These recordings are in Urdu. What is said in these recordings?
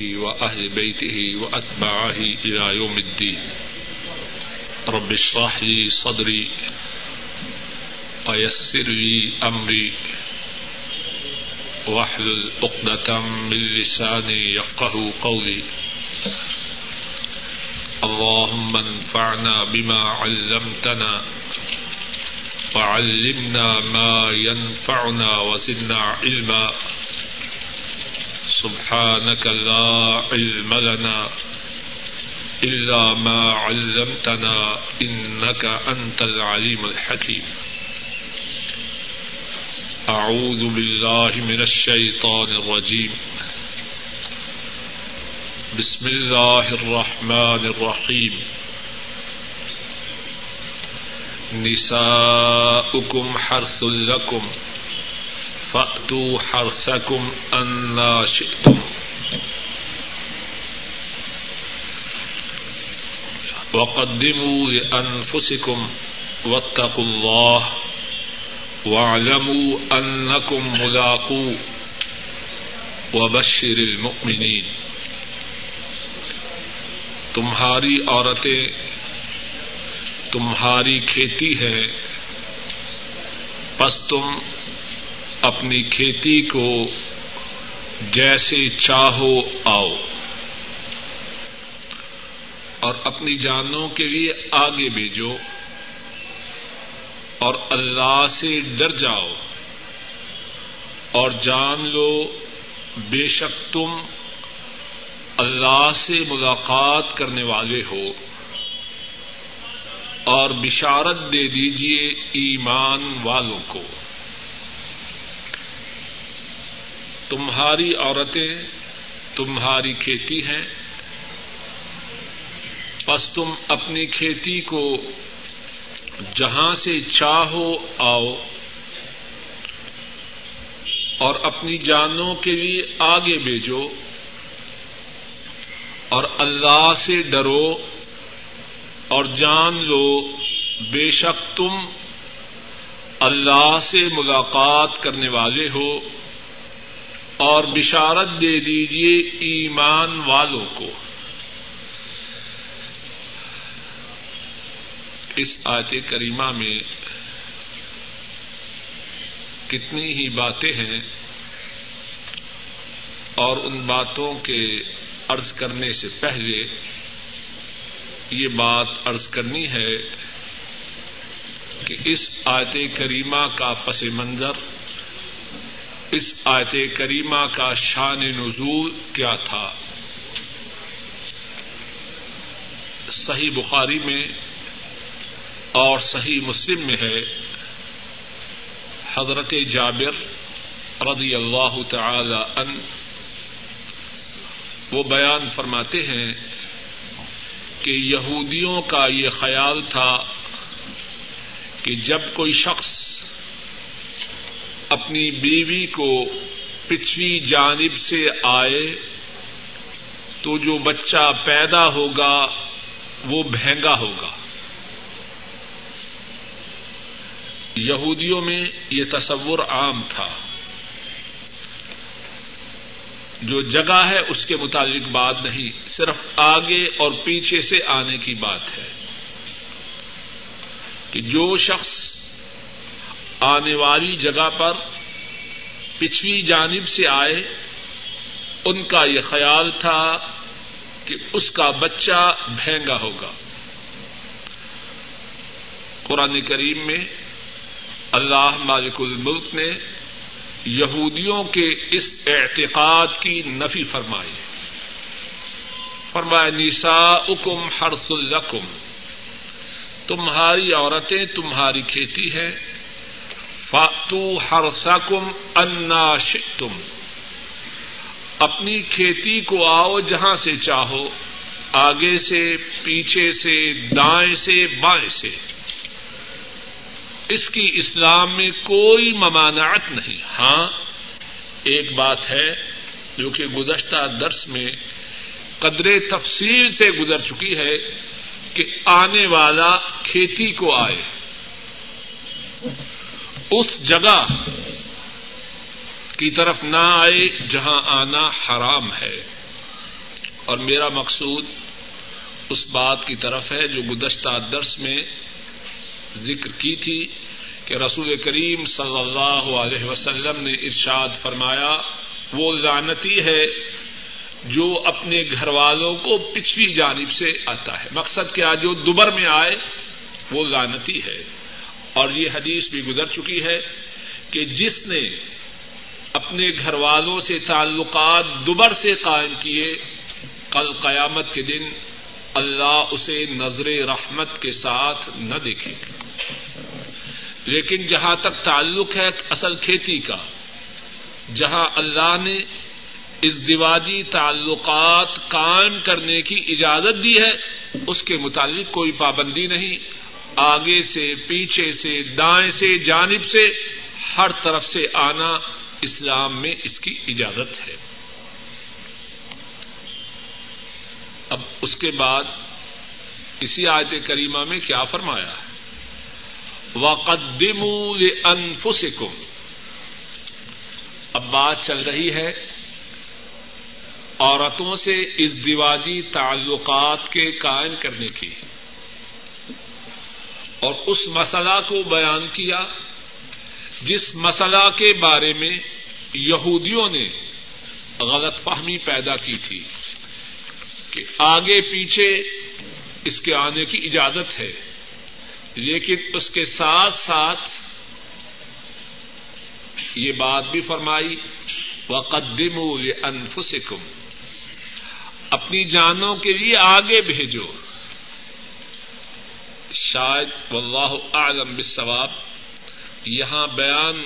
وأهل بيته وأتباعه إلى يوم الدين. رب اشرح لي صدري ويسر لي أمري واحلل عقدة من لساني يفقه قولي. اللهم انفعنا بما علمتنا وعلمنا ما ينفعنا وزدنا علما. سبحانك لا علم لنا إلا ما علمتنا إنك أنت العليم الحكيم. أعوذ بالله من الشيطان الرجيم. بسم الله الرحمن الرحيم. نساؤكم حرث لكم. فأتوا حرثكم أنا شئتم. وقدموا لأنفسكم واتقوا الله واعلموا أنكم ملاقوا وبشر المؤمنين. تمہاری عورتیں تمہاری کھیتی ہے پس تم اپنی کھیتی کو جیسے چاہو آؤ۔ اور اپنی جانوں کے لیے آگے بھیجو۔ اور اللہ سے ڈر جاؤ۔ اور جان لو، بے شک تم اللہ سے ملاقات کرنے والے ہو۔ اور بشارت دے دیجیے ایمان والوں کو۔ تمہاری عورتیں تمہاری کھیتی ہیں۔ بس تم اپنی کھیتی کو جہاں سے چاہو آؤ اور اپنی جانوں کے لیے آگے بھیجو اور اللہ سے ڈرو اور جان لو، بے شک تم اللہ سے ملاقات کرنے والے ہو۔ اور بشارت دے دیجیے ایمان والوں کو۔ اس آیت کریمہ میں کتنی ہی باتیں ہیں اور ان باتوں کے عرض کرنے سے پہلے یہ بات عرض کرنی ہے کہ اس آیت کریمہ کا پس منظر اس آیت کریمہ کا شان نزول کیا تھا؟ صحیح بخاری میں اور صحیح مسلم میں ہے۔ حضرت جابر رضی اللہ تعالی ان وہ بیان فرماتے ہیں کہ یہودیوں کا یہ خیال تھا کہ جب کوئی شخص اپنی بیوی کو پچھلی جانب سے آئے تو جو بچہ پیدا ہوگا وہ بہنگا ہوگا۔ یہودیوں میں یہ تصور عام تھا۔ جو جگہ ہے اس کے مطابق بات نہیں، صرف آگے اور پیچھے سے آنے کی بات ہے کہ جو شخص آنے والی جگہ پر پچھلی جانب سے آئے، ان کا یہ خیال تھا کہ اس کا بچہ بہنگا ہوگا۔ قرآن کریم میں اللہ مالک الملک نے یہودیوں کے اس اعتقاد کی نفی فرمائی۔ فرمایا نیسا اکم ہرس القم تمہاری عورتیں تمہاری کھیتی ہے فاتو ہر سکم انا تم اپنی کھیتی کو آؤ جہاں سے چاہو، آگے سے، پیچھے سے، دائیں سے، بائیں سے۔ اس کی اسلام میں کوئی ممانعت نہیں۔ ہاں ایک بات ہے جو کہ گزشتہ درس میں قدرے تفصیل سے گزر چکی ہے کہ آنے والا کھیتی کو آئے۔ اس جگہ کی طرف نہ آئے جہاں آنا حرام ہے۔ اور میرا مقصود اس بات کی طرف ہے جو گزشتہ درس میں ذکر کی تھی کہ رسول کریم صلی اللہ علیہ وسلم نے ارشاد فرمایا، وہ لانتی ہے جو اپنے گھر والوں کو پچھلی جانب سے آتا ہے۔ مقصد کیا جو دوبر میں آئے، وہ لانتی ہے۔ اور یہ حدیث بھی گزر چکی ہے کہ جس نے اپنے گھر والوں سے تعلقات دوبر سے قائم کیے، کل قیامت کے دن اللہ اسے نظر رحمت کے ساتھ نہ دیکھے۔ لیکن جہاں تک تعلق ہے اصل کھیتی کا، جہاں اللہ نے اس دیواجی تعلقات قائم کرنے کی اجازت دی ہے، اس کے متعلق کوئی پابندی نہیں۔ آگے سے، پیچھے سے، دائیں سے، جانب سے، ہر طرف سے آنا اسلام میں اس کی اجازت ہے۔ اب اس کے بعد اسی آیت کریمہ میں کیا فرمایا ہے؟ وقدم انفسکم اب بات چل رہی ہے عورتوں سے اس دیواجی تعلقات کے قائم کرنے کی۔ اور اس مسئلہ کو بیان کیا جس مسئلہ کے بارے میں یہودیوں نے غلط فہمی پیدا کی تھی کہ آگے پیچھے اس کے آنے کی اجازت ہے، لیکن اس کے ساتھ ساتھ یہ بات بھی فرمائی وقدم انفسکم اپنی جانوں کے لیے آگے بھیجو۔ شاید واللہ اعلم بالثواب یہاں بیان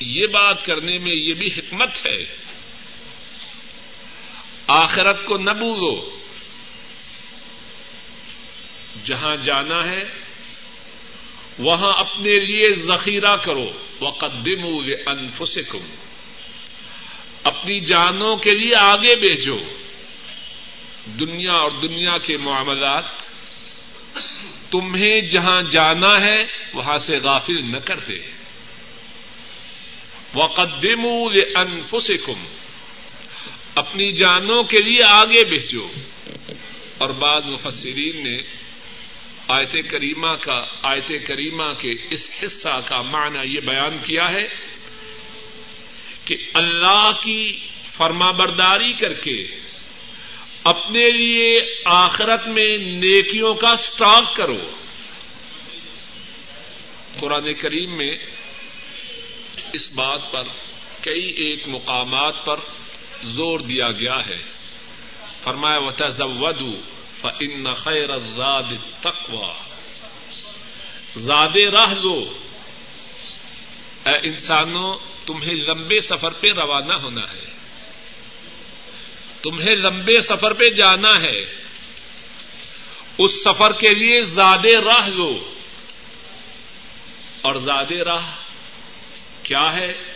یہ بات کرنے میں یہ بھی حکمت ہے، آخرت کو نہ بھولو۔ جہاں جانا ہے، وہاں اپنے لیے ذخیرہ کرو۔ وقدم انفسکم اپنی جانوں کے لیے آگے بھیجو۔ دنیا اور دنیا کے معاملات تمہیں جہاں جانا ہے، وہاں سے غافل نہ کرتے وقدم انفسکم اپنی جانوں کے لیے آگے بھیجو۔ اور بعد مفسرین نے آیت کریمہ کا، آیت کریمہ کے اس حصہ کا معنی یہ بیان کیا ہے کہ اللہ کی فرما برداری کر کے اپنے لیے آخرت میں نیکیوں کا اسٹاک کرو۔ قرآن کریم میں اس بات پر کئی ایک مقامات پر زور دیا گیا ہے۔ فرمایا و تزودو فن خیر زاد تقوا زاد راہ لو۔ اے انسانوں، تمہیں لمبے سفر پہ روانہ ہونا ہے۔ تمہیں لمبے سفر پہ جانا ہے۔ اس سفر کے لیے زیادہ راہ لو۔ اور زیادہ راہ کیا ہے؟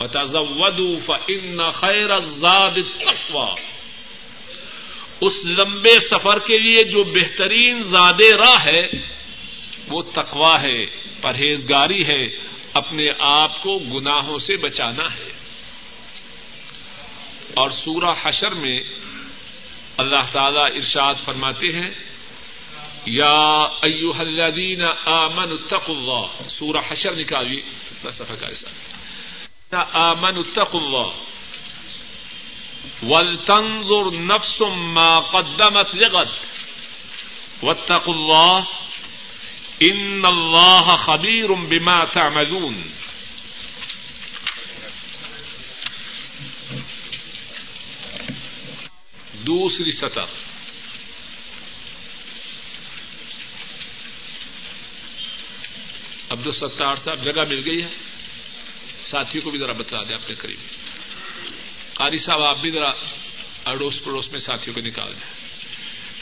ودو فن خیر زاد تقوا اس لمبے سفر کے لیے جو بہترین زیادہ راہ ہے، وہ تقوا ہے، پرہیزگاری ہے، اپنے آپ کو گناہوں سے بچانا ہے۔ اور سورہ حشر میں اللہ تعالی ارشاد فرماتے ہیں، یا ایو الذین آمن اتقوا اللہ۔ سورہ حشر نکالیے، کتنا صفحہ کا ایسا آمن اتقوا اللہ۔ ولتنظر نفس ما قدمت لغد۔ واتقوا اللہ۔ ان اللہ خبیر بما تعملون۔ دوسری سطح۔ عبد الستار صاحب، جگہ مل گئی ہے۔ ساتھی کو بھی ذرا بتا دیں اپنے قریب۔ قاری صاحب، آپ بھی ذرا اڑوس پڑوس میں ساتھیوں کو نکال دیں۔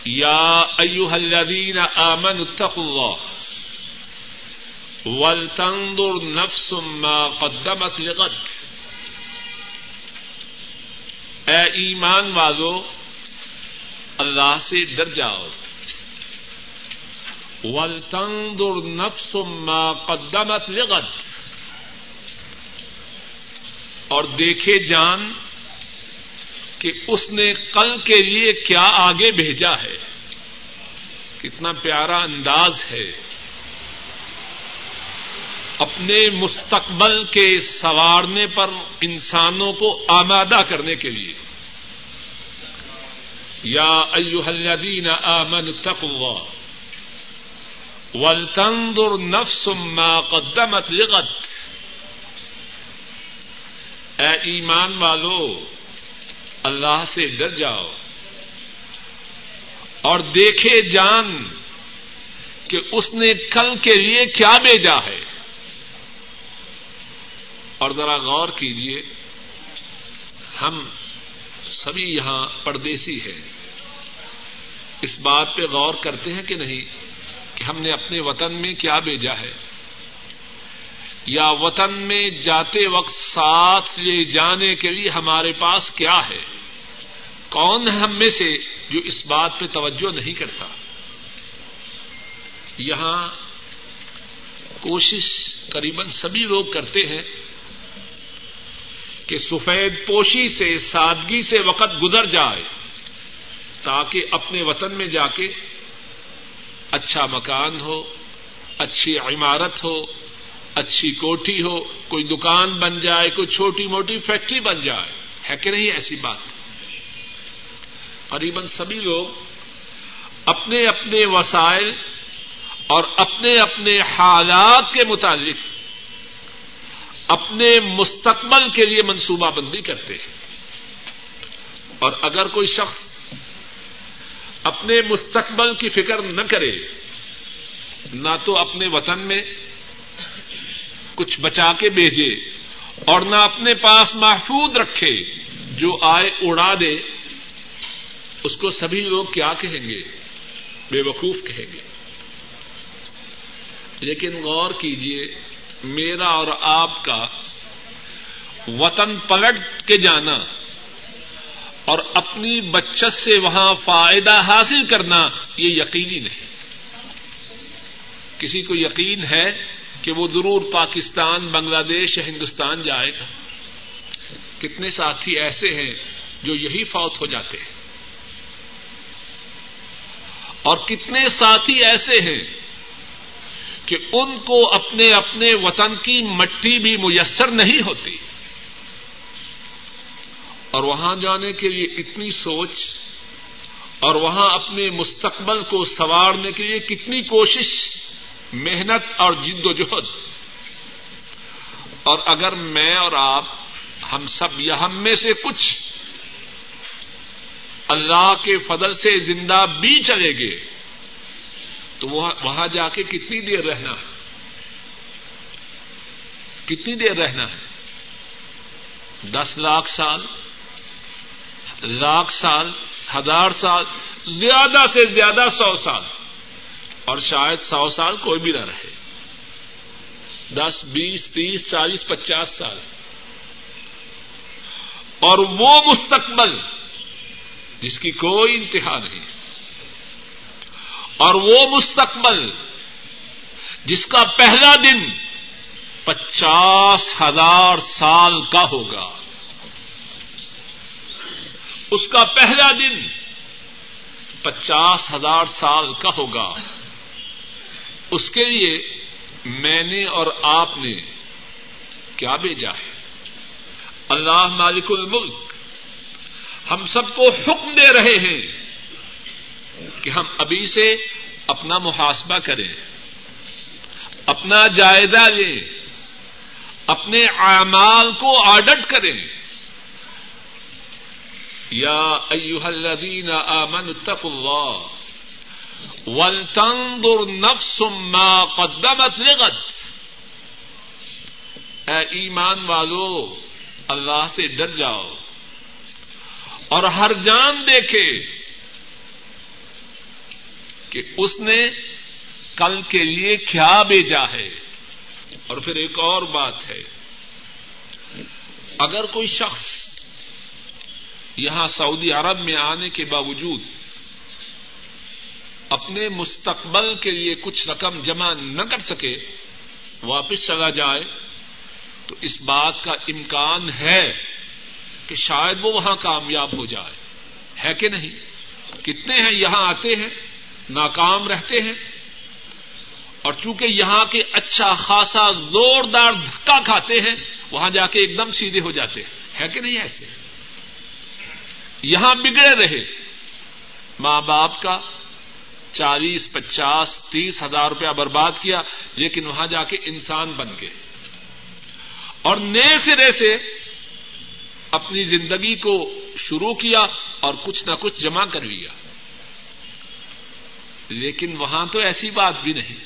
یا ایو الذین آمن اتقوا اللہ ولتنظر نفس ما قدمت لغد۔ اے ایمان والو اللہ سے ڈر جاؤ۔ ولتنظر نفس ما قدمت لغد۔ اور دیکھے جان کہ اس نے کل کے لیے کیا آگے بھیجا ہے۔ کتنا پیارا انداز ہے۔ اپنے مستقبل کے سوارنے پر انسانوں کو آمادہ کرنے کے لیے۔ یا ایوہ الذین آمنوا اتقوا اللہ ولتنظر نفس ما قدمت لغد. اے ایمان والو، اللہ سے ڈر جاؤ اور دیکھے جان کہ اس نے کل کے لیے کیا بھیجا ہے۔ اور ذرا غور کیجیے ہم سبھی یہاں پردیسی ہیں۔ اس بات پہ غور کرتے ہیں کہ نہیں کہ ہم نے اپنے وطن میں کیا بھیجا ہے؟ یا وطن میں جاتے وقت ساتھ لے جانے کے لیے ہمارے پاس کیا ہے؟ کون ہے ہم میں سے جو اس بات پہ توجہ نہیں کرتا؟ یہاں کوشش قریب سبھی لوگ کرتے ہیں کہ سفید پوشی سے سادگی سے وقت گزر جائے۔ تاکہ اپنے وطن میں جا کے اچھا مکان ہو، اچھی عمارت ہو، اچھی کوٹھی ہو، کوئی دکان بن جائے، کوئی چھوٹی موٹی فیکٹری بن جائے۔ ہے کہ نہیں ایسی بات؟ قریب سبھی لوگ اپنے اپنے وسائل اور اپنے اپنے حالات کے مطابق اپنے مستقبل کے لیے منصوبہ بندی کرتے ہیں۔ اور اگر کوئی شخص اپنے مستقبل کی فکر نہ کرے، نہ تو اپنے وطن میں کچھ بچا کے بھیجے اور نہ اپنے پاس محفوظ رکھے، جو آئے اڑا دے، اس کو سبھی لوگ کیا کہیں گے؟ بے وقوف کہیں گے۔ لیکن غور کیجیے میرا اور آپ کا وطن پلٹ کے جانا اور اپنی بچت سے وہاں فائدہ حاصل کرنا یہ یقینی نہیں۔ کسی کو یقین ہے کہ وہ ضرور پاکستان، بنگلہ دیش یا ہندوستان جائے گا۔ کتنے ساتھی ایسے ہیں جو یہی فوت ہو جاتے ہیں۔ اور کتنے ساتھی ایسے ہیں کہ ان کو اپنے اپنے وطن کی مٹی بھی میسر نہیں ہوتی۔ اور وہاں جانے کے لیے اتنی سوچ اور وہاں اپنے مستقبل کو سنوارنے کے لیے کتنی کوشش، محنت اور جد و جہد۔ اور اگر میں اور آپ، ہم سب یا ہم میں سے کچھ اللہ کے فضل سے زندہ بھی چلے گے تو وہاں جا کے کتنی دیر رہنا ہے؟ کتنی دیر رہنا ہے؟ دس لاکھ سال۔ لاکھ سال، ہزار سال، زیادہ سے زیادہ سو سال۔ اور شاید سو سال کوئی بھی نہ رہے۔ دس، بیس، تیس، چالیس، پچاس سال۔ اور وہ مستقبل جس کی کوئی انتہا نہیں۔ اور وہ مستقبل جس کا پہلا دن پچاس ہزار سال کا ہوگا۔ اس کا پہلا دن پچاس ہزار سال کا ہوگا۔ اس کے لیے میں نے اور آپ نے کیا بھیجا ہے؟ اللہ مالک الملک، ہم سب کو حکم دے رہے ہیں کہ ہم ابھی سے اپنا محاسبہ کریں، اپنا جائزہ لیں، اپنے اعمال کو آڈٹ کریں۔ یا ایوہ الذین آمنوا اتقوا اللہ ولتنظر نفس ما قدمت لغد. اے ایمان والو، اللہ سے ڈر جاؤ اور ہر جان دیکھے کہ اس نے کل کے لیے کیا بھیجا ہے۔ اور پھر ایک اور بات ہے، اگر کوئی شخص یہاں سعودی عرب میں آنے کے باوجود اپنے مستقبل کے لیے کچھ رقم جمع نہ کر سکے، واپس چلا جائے، تو اس بات کا امکان ہے کہ شاید وہ وہاں کامیاب ہو جائے۔ ہے کہ نہیں؟ کتنے ہیں؟ یہاں آتے ہیں، ناکام رہتے ہیں۔ اور چونکہ یہاں کے اچھا خاصا زوردار دھکا کھاتے ہیں، وہاں جا کے ایک دم سیدھے ہو جاتے ہیں۔ ہے کہ نہیں ایسے؟ یہاں بگڑے رہے۔ ماں باپ کا چالیس، پچاس، تیس ہزار روپیہ برباد کیا، لیکن وہاں جا کے انسان بن گئے۔ اور نئے سرے سے اپنی زندگی کو شروع کیا اور کچھ نہ کچھ جمع کر لیا۔ لیکن وہاں تو ایسی بات بھی نہیں۔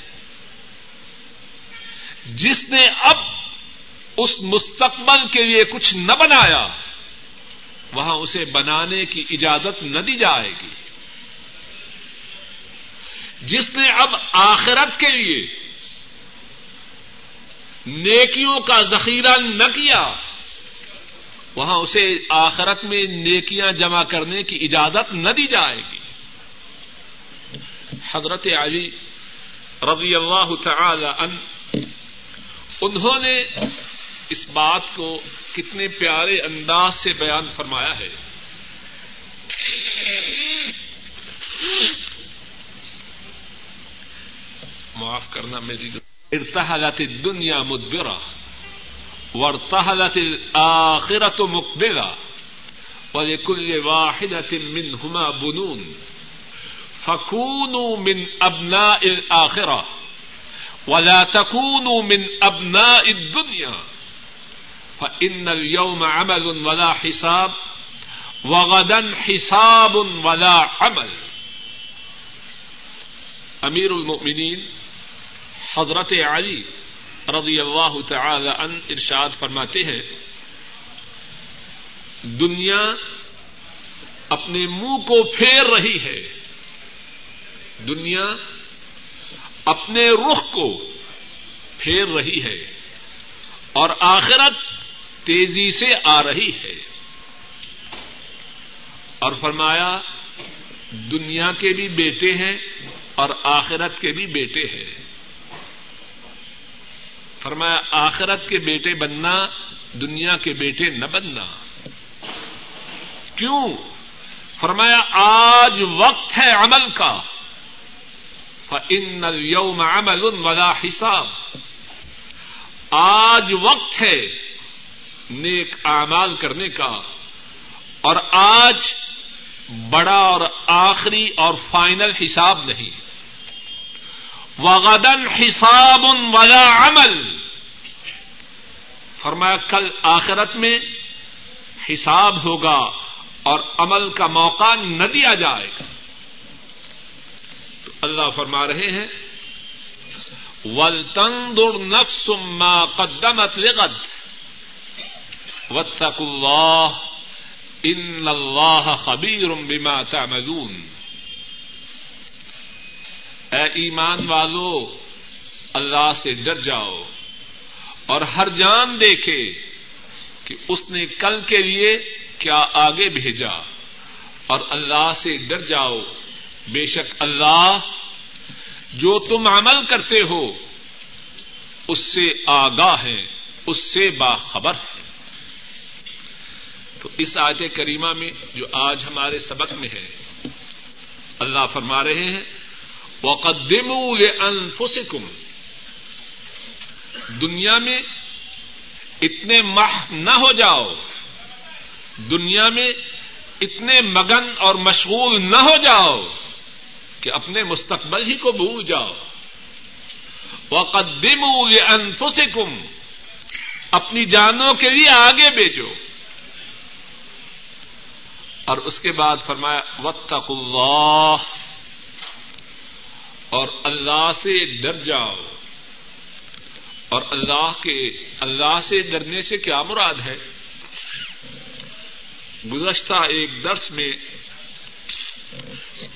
جس نے اب اس مستقبل کے لیے کچھ نہ بنایا وہاں اسے بنانے کی اجازت نہ دی جائے گی۔ جس نے اب آخرت کے لیے نیکیوں کا ذخیرہ نہ کیا، وہاں اسے آخرت میں نیکیاں جمع کرنے کی اجازت نہ دی جائے گی۔ حضرت علی رضی اللہ تعالی ان انہوں نے اس بات کو کتنے پیارے انداز سے بیان فرمایا ہے۔ معاف کرنا میری ارتحلت الدنیا مدبرہ وارتحلت الآخرة مقبلة ولكل واحدة منهما بنون فكونوا من أبناء الآخرة ولا تكونوا من أبناء الدنيا فإن اليوم عمل ولا حساب وغدا حساب ولا عمل۔ امیر المؤمنین حضرت علی رضی اللہ تعالی ان ارشاد فرماتے ہیں، دنیا اپنے منہ کو پھیر رہی ہے، دنیا اپنے رخ کو پھیر رہی ہے، اور آخرت تیزی سے آ رہی ہے۔ اور فرمایا، دنیا کے بھی بیٹے ہیں اور آخرت کے بھی بیٹے ہیں۔ فرمایا، آخرت کے بیٹے بننا، دنیا کے بیٹے نہ بننا۔ کیوں؟ فرمایا، آج وقت ہے عمل کا۔ فن یوم عمل ولا حساب۔ آج وقت ہے۔ نیک اعمال کرنے کا اور آج بڑا اور آخری اور فائنل حساب نہیں۔ وغدن حساب ولا عمل۔ فرمایا، کل آخرت میں حساب ہوگا اور عمل کا موقع نہ دیا جائے۔ گا تو اللہ فرما رہے ہیں ول تندر نفس ما قدمت لغد۔ واتقوا اللہ ان اللہ خبیر بما تعملون اے ایمان والو، اللہ سے ڈر جاؤ اور ہر جان دیکھے کہ اس نے کل کے لیے کیا آگے بھیجا اور اللہ سے ڈر جاؤ۔ بے شک اللہ جو تم عمل کرتے ہو، اس سے آگاہ ہے اس سے باخبر ہے تو اس آیت کریمہ میں جو آج ہمارے سبق میں ہے، اللہ فرما رہے ہیں، وقدموا لانفسکم دنیا میں اتنے مح نہ ہو جاؤ، دنیا میں اتنے مگن اور مشغول نہ ہو جاؤ کہ اپنے مستقبل ہی کو بھول جاؤ۔ وقدموا لانفسکم اپنی جانوں کے لیے آگے بھیجو۔ اور اس کے بعد فرمایا وطق اللہ اور اللہ سے ڈر جاؤ۔ اور اللہ کے، اللہ سے ڈرنے سے کیا مراد ہے؟ گزشتہ ایک درس میں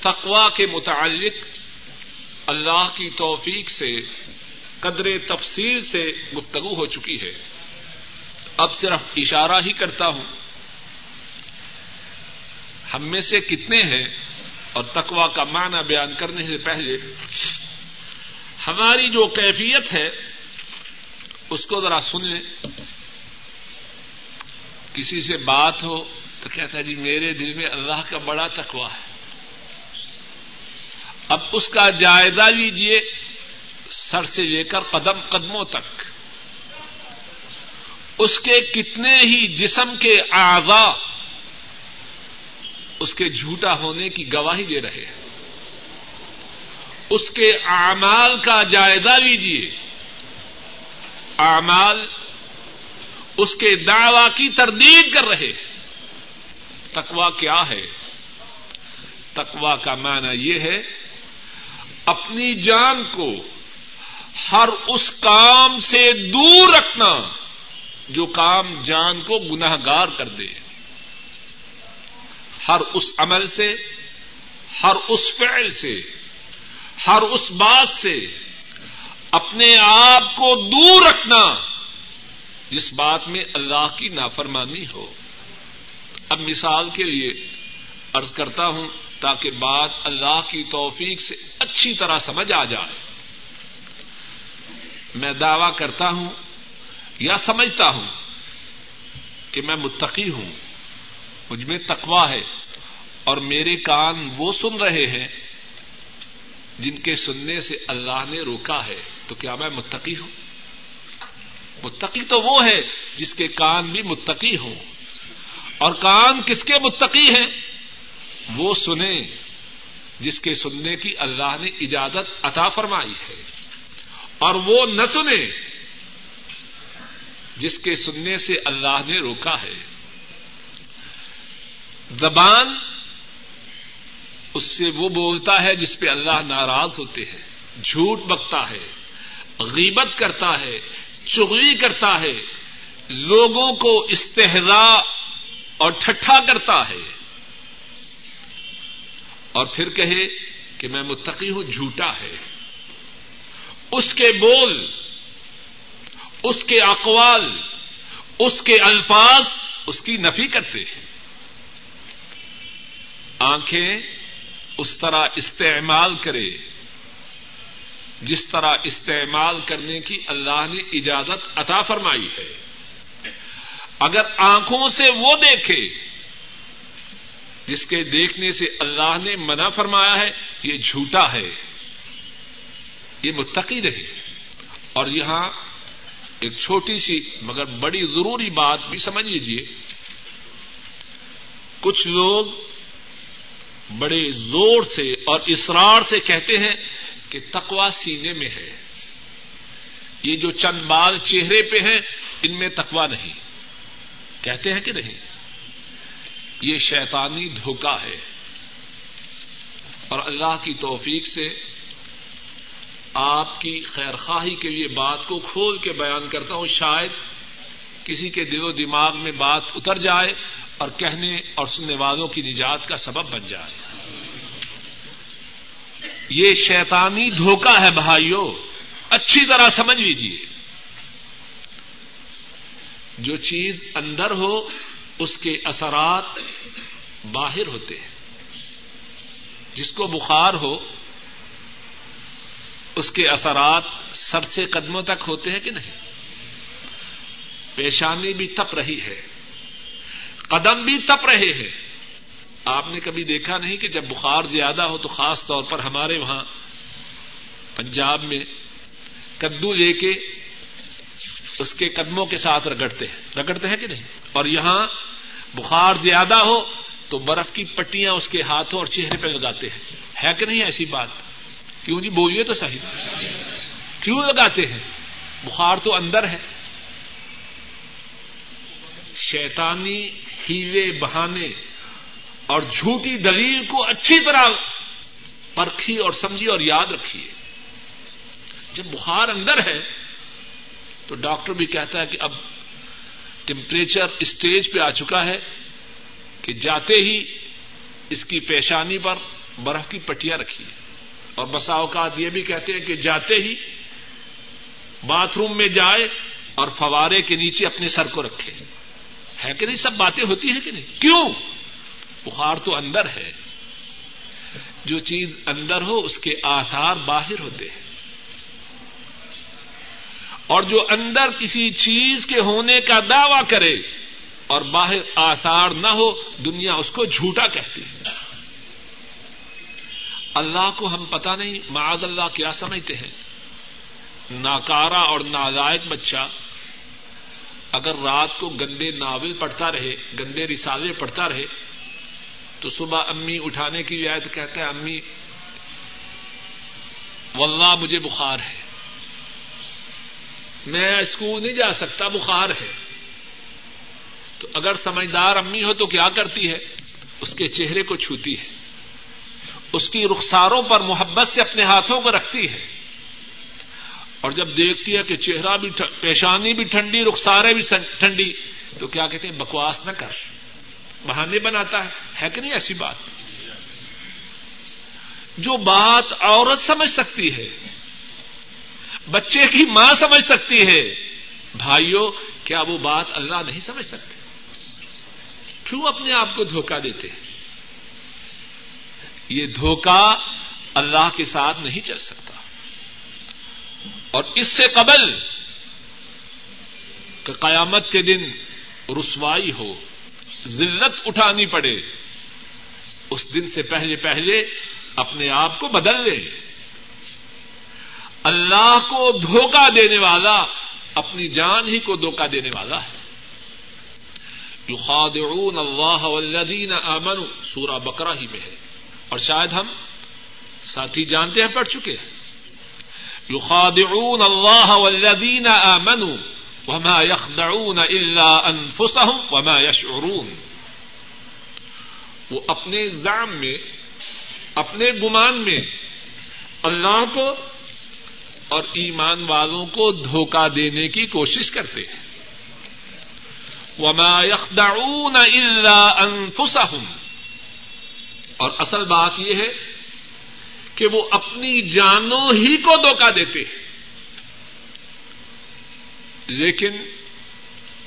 تقوا کے متعلق اللہ کی توفیق سے قدر تفصیل سے گفتگو ہو چکی ہے۔ اب صرف اشارہ ہی کرتا ہوں۔ ہم میں سے کتنے ہیں اور تقوا کا معنی بیان کرنے سے پہلے ہماری جو کیفیت ہے، اس کو ذرا سن لیں کسی سے بات ہو تو کہتا ہے جی میرے دل میں اللہ کا بڑا تقوا ہے۔ اب اس کا جائزہ لیجیے سر سے لے کر قدم، قدموں تک۔ اس کے کتنے ہی جسم کے آغا اس کے جھوٹا ہونے کی گواہی دے رہے ہیں۔ اس کے اعمال کا جائزہ لیجیے اعمال اس کے دعوی کی تردید کر رہے ہیں۔ تکوا کیا ہے؟ تکوا کا معنی یہ ہے، اپنی جان کو ہر اس کام سے دور رکھنا جو کام جان کو گناہ گار کر دے۔ ہر اس عمل سے، ہر اس فعل سے، ہر اس بات سے اپنے آپ کو دور رکھنا جس بات میں اللہ کی نافرمانی ہو۔ اب مثال کے لیے ارض کرتا ہوں تاکہ بات اللہ کی توفیق سے اچھی طرح سمجھ آ جائے۔ میں دعوی کرتا ہوں یا سمجھتا ہوں کہ میں متقی ہوں۔ مجھ میں تقوا ہے اور میرے کان وہ سن رہے ہیں جن کے سننے سے اللہ نے روکا ہے، تو کیا میں متقی ہوں؟ متقی تو وہ ہے جس کے کان بھی متقی ہوں۔ اور کان کس کے متقی ہیں؟ وہ سنے جس کے سننے کی اللہ نے اجازت عطا فرمائی ہے۔ اور وہ نہ سنے جس کے سننے سے اللہ نے روکا ہے۔ زبان اس سے وہ بولتا ہے جس پہ اللہ ناراض ہوتے ہیں، جھوٹ بکتا ہے، غیبت کرتا ہے، چغلی کرتا ہے، لوگوں کو استحضا اور ٹھٹھا کرتا ہے۔ اور پھر کہے کہ میں متقی ہوں، جھوٹا ہے۔ اس کے بول، اس کے اقوال، اس کے الفاظ اس کی نفی کرتے ہیں۔ آنکھیں اس طرح استعمال کرے، جس طرح استعمال کرنے کی اللہ نے اجازت عطا فرمائی ہے۔ اگر آنکھوں سے وہ دیکھے، جس کے دیکھنے سے اللہ نے منع فرمایا ہے، یہ جھوٹا ہے۔ یہ متقی رہے اور یہاں ایک چھوٹی سی مگر بڑی ضروری بات بھی سمجھ لیجیے کچھ لوگ بڑے زور سے اور اسرار سے کہتے ہیں کہ تکوا سینے میں ہے۔ یہ جو چند بال چہرے پہ ہیں، ان میں تکوا نہیں۔ کہتے ہیں کہ نہیں؟ یہ شیطانی دھوکا ہے۔ اور اللہ کی توفیق سے آپ کی خیر خواہی کے لیے بات کو کھول کے بیان کرتا ہوں۔ شاید کسی کے دل و دماغ میں بات اتر جائے اور کہنے اور سننے والوں کی نجات کا سبب بن جائے۔ یہ شیطانی دھوکا ہے بھائیوں اچھی طرح سمجھ لیجیے جو چیز اندر ہو، اس کے اثرات باہر ہوتے ہیں۔ جس کو بخار ہو، اس کے اثرات سر سے قدموں تک ہوتے ہیں کہ نہیں؟ پیشانی بھی تپ رہی ہے۔ قدم بھی تپ رہے ہیں۔ آپ نے کبھی دیکھا نہیں کہ جب بخار زیادہ ہو تو خاص طور پر ہمارے وہاں پنجاب میں کدو لے کے اس کے قدموں کے ساتھ رگڑتے ہیں۔ رگڑتے ہیں کہ نہیں؟ اور یہاں بخار زیادہ ہو تو برف کی پٹیاں اس کے ہاتھوں اور چہرے پہ لگاتے ہیں۔ ہے کہ نہیں ایسی بات؟ کیوں جی؟ بولیے تو صحیح۔ کیوں لگاتے ہیں؟ بخار تو اندر ہے۔ شیطانی ہیوے بہانے اور جھوٹی دلیل کو اچھی طرح پرکھی اور سمجھی اور یاد رکھیے۔ جب بخار اندر ہے تو ڈاکٹر بھی کہتا ہے کہ اب ٹیمپریچر اسٹیج پہ آ چکا ہے کہ جاتے ہی اس کی پیشانی پر برف کی پٹیاں رکھیے۔ اور بسا اوقات یہ بھی کہتے ہیں کہ جاتے ہی باتھ روم میں جائے اور فوارے کے نیچے اپنے سر کو رکھے۔ ہے کہ نہیں؟ سب باتیں ہوتی ہیں کہ نہیں؟ کیوں؟ بخار تو اندر ہے۔ جو چیز اندر ہو، اس کے آثار باہر ہوتے ہیں۔ اور جو اندر کسی چیز کے ہونے کا دعوی کرے اور باہر آثار نہ ہو، دنیا اس کو جھوٹا کہتی ہے۔ اللہ کو ہم پتہ نہیں، معاذ اللہ کیا سمجھتے ہیں؟ ناکارا اور نالائق بچہ اگر رات کو گندے ناول پڑھتا رہے، گندے رسالے پڑھتا رہے، تو صبح امی اٹھانے کی رعایت کہتا ہے، امی، واللہ مجھے بخار ہے۔ میں اسکول نہیں جا سکتا، بخار ہے۔ تو اگر سمجھدار امی ہو تو کیا کرتی ہے؟ اس کے چہرے کو چھوتی ہے۔ اس کی رخساروں پر محبت سے اپنے ہاتھوں کو رکھتی ہے۔ اور جب دیکھتی ہے کہ چہرہ بھی پیشانی بھی ٹھنڈی، رخسارے بھی ٹھنڈی، تو کیا کہتے ہیں؟ بکواس نہ کر۔ بہانے بناتا ہے۔ ہے کہ نہیں ایسی بات؟ جو بات عورت سمجھ سکتی ہے، بچے کی ماں سمجھ سکتی ہے بھائیوں کیا وہ بات اللہ نہیں سمجھ سکتے؟ کیوں اپنے آپ کو دھوکہ دیتے؟ یہ دھوکہ اللہ کے ساتھ نہیں چل سکتا۔ اور اس سے قبل کہ قیامت کے دن رسوائی ہو، ذلت اٹھانی پڑے، اس دن سے پہلے پہلے اپنے آپ کو بدل لے۔ اللہ کو دھوکہ دینے والا، اپنی جان ہی کو دھوکہ دینے والا ہے۔ یخادعون اللہ والذین آمنوا، سورہ بقرہ ہی میں ہے۔ اور شاید ہم ساتھی جانتے ہیں، پڑھ چکے ہیں۔ یخادعون اللہ والذین آمنوا وما يخدعون الا انفسهم وما يشعرون وہ اپنے زام میں، اپنے گمان میں اللہ کو اور ایمان والوں کو دھوکہ دینے کی کوشش کرتے ہیں۔ وما يخدعون الا انفسهم اور اصل بات یہ ہے کہ وہ اپنی جانوں ہی کو دھوکہ دیتے ہیں۔ لیکن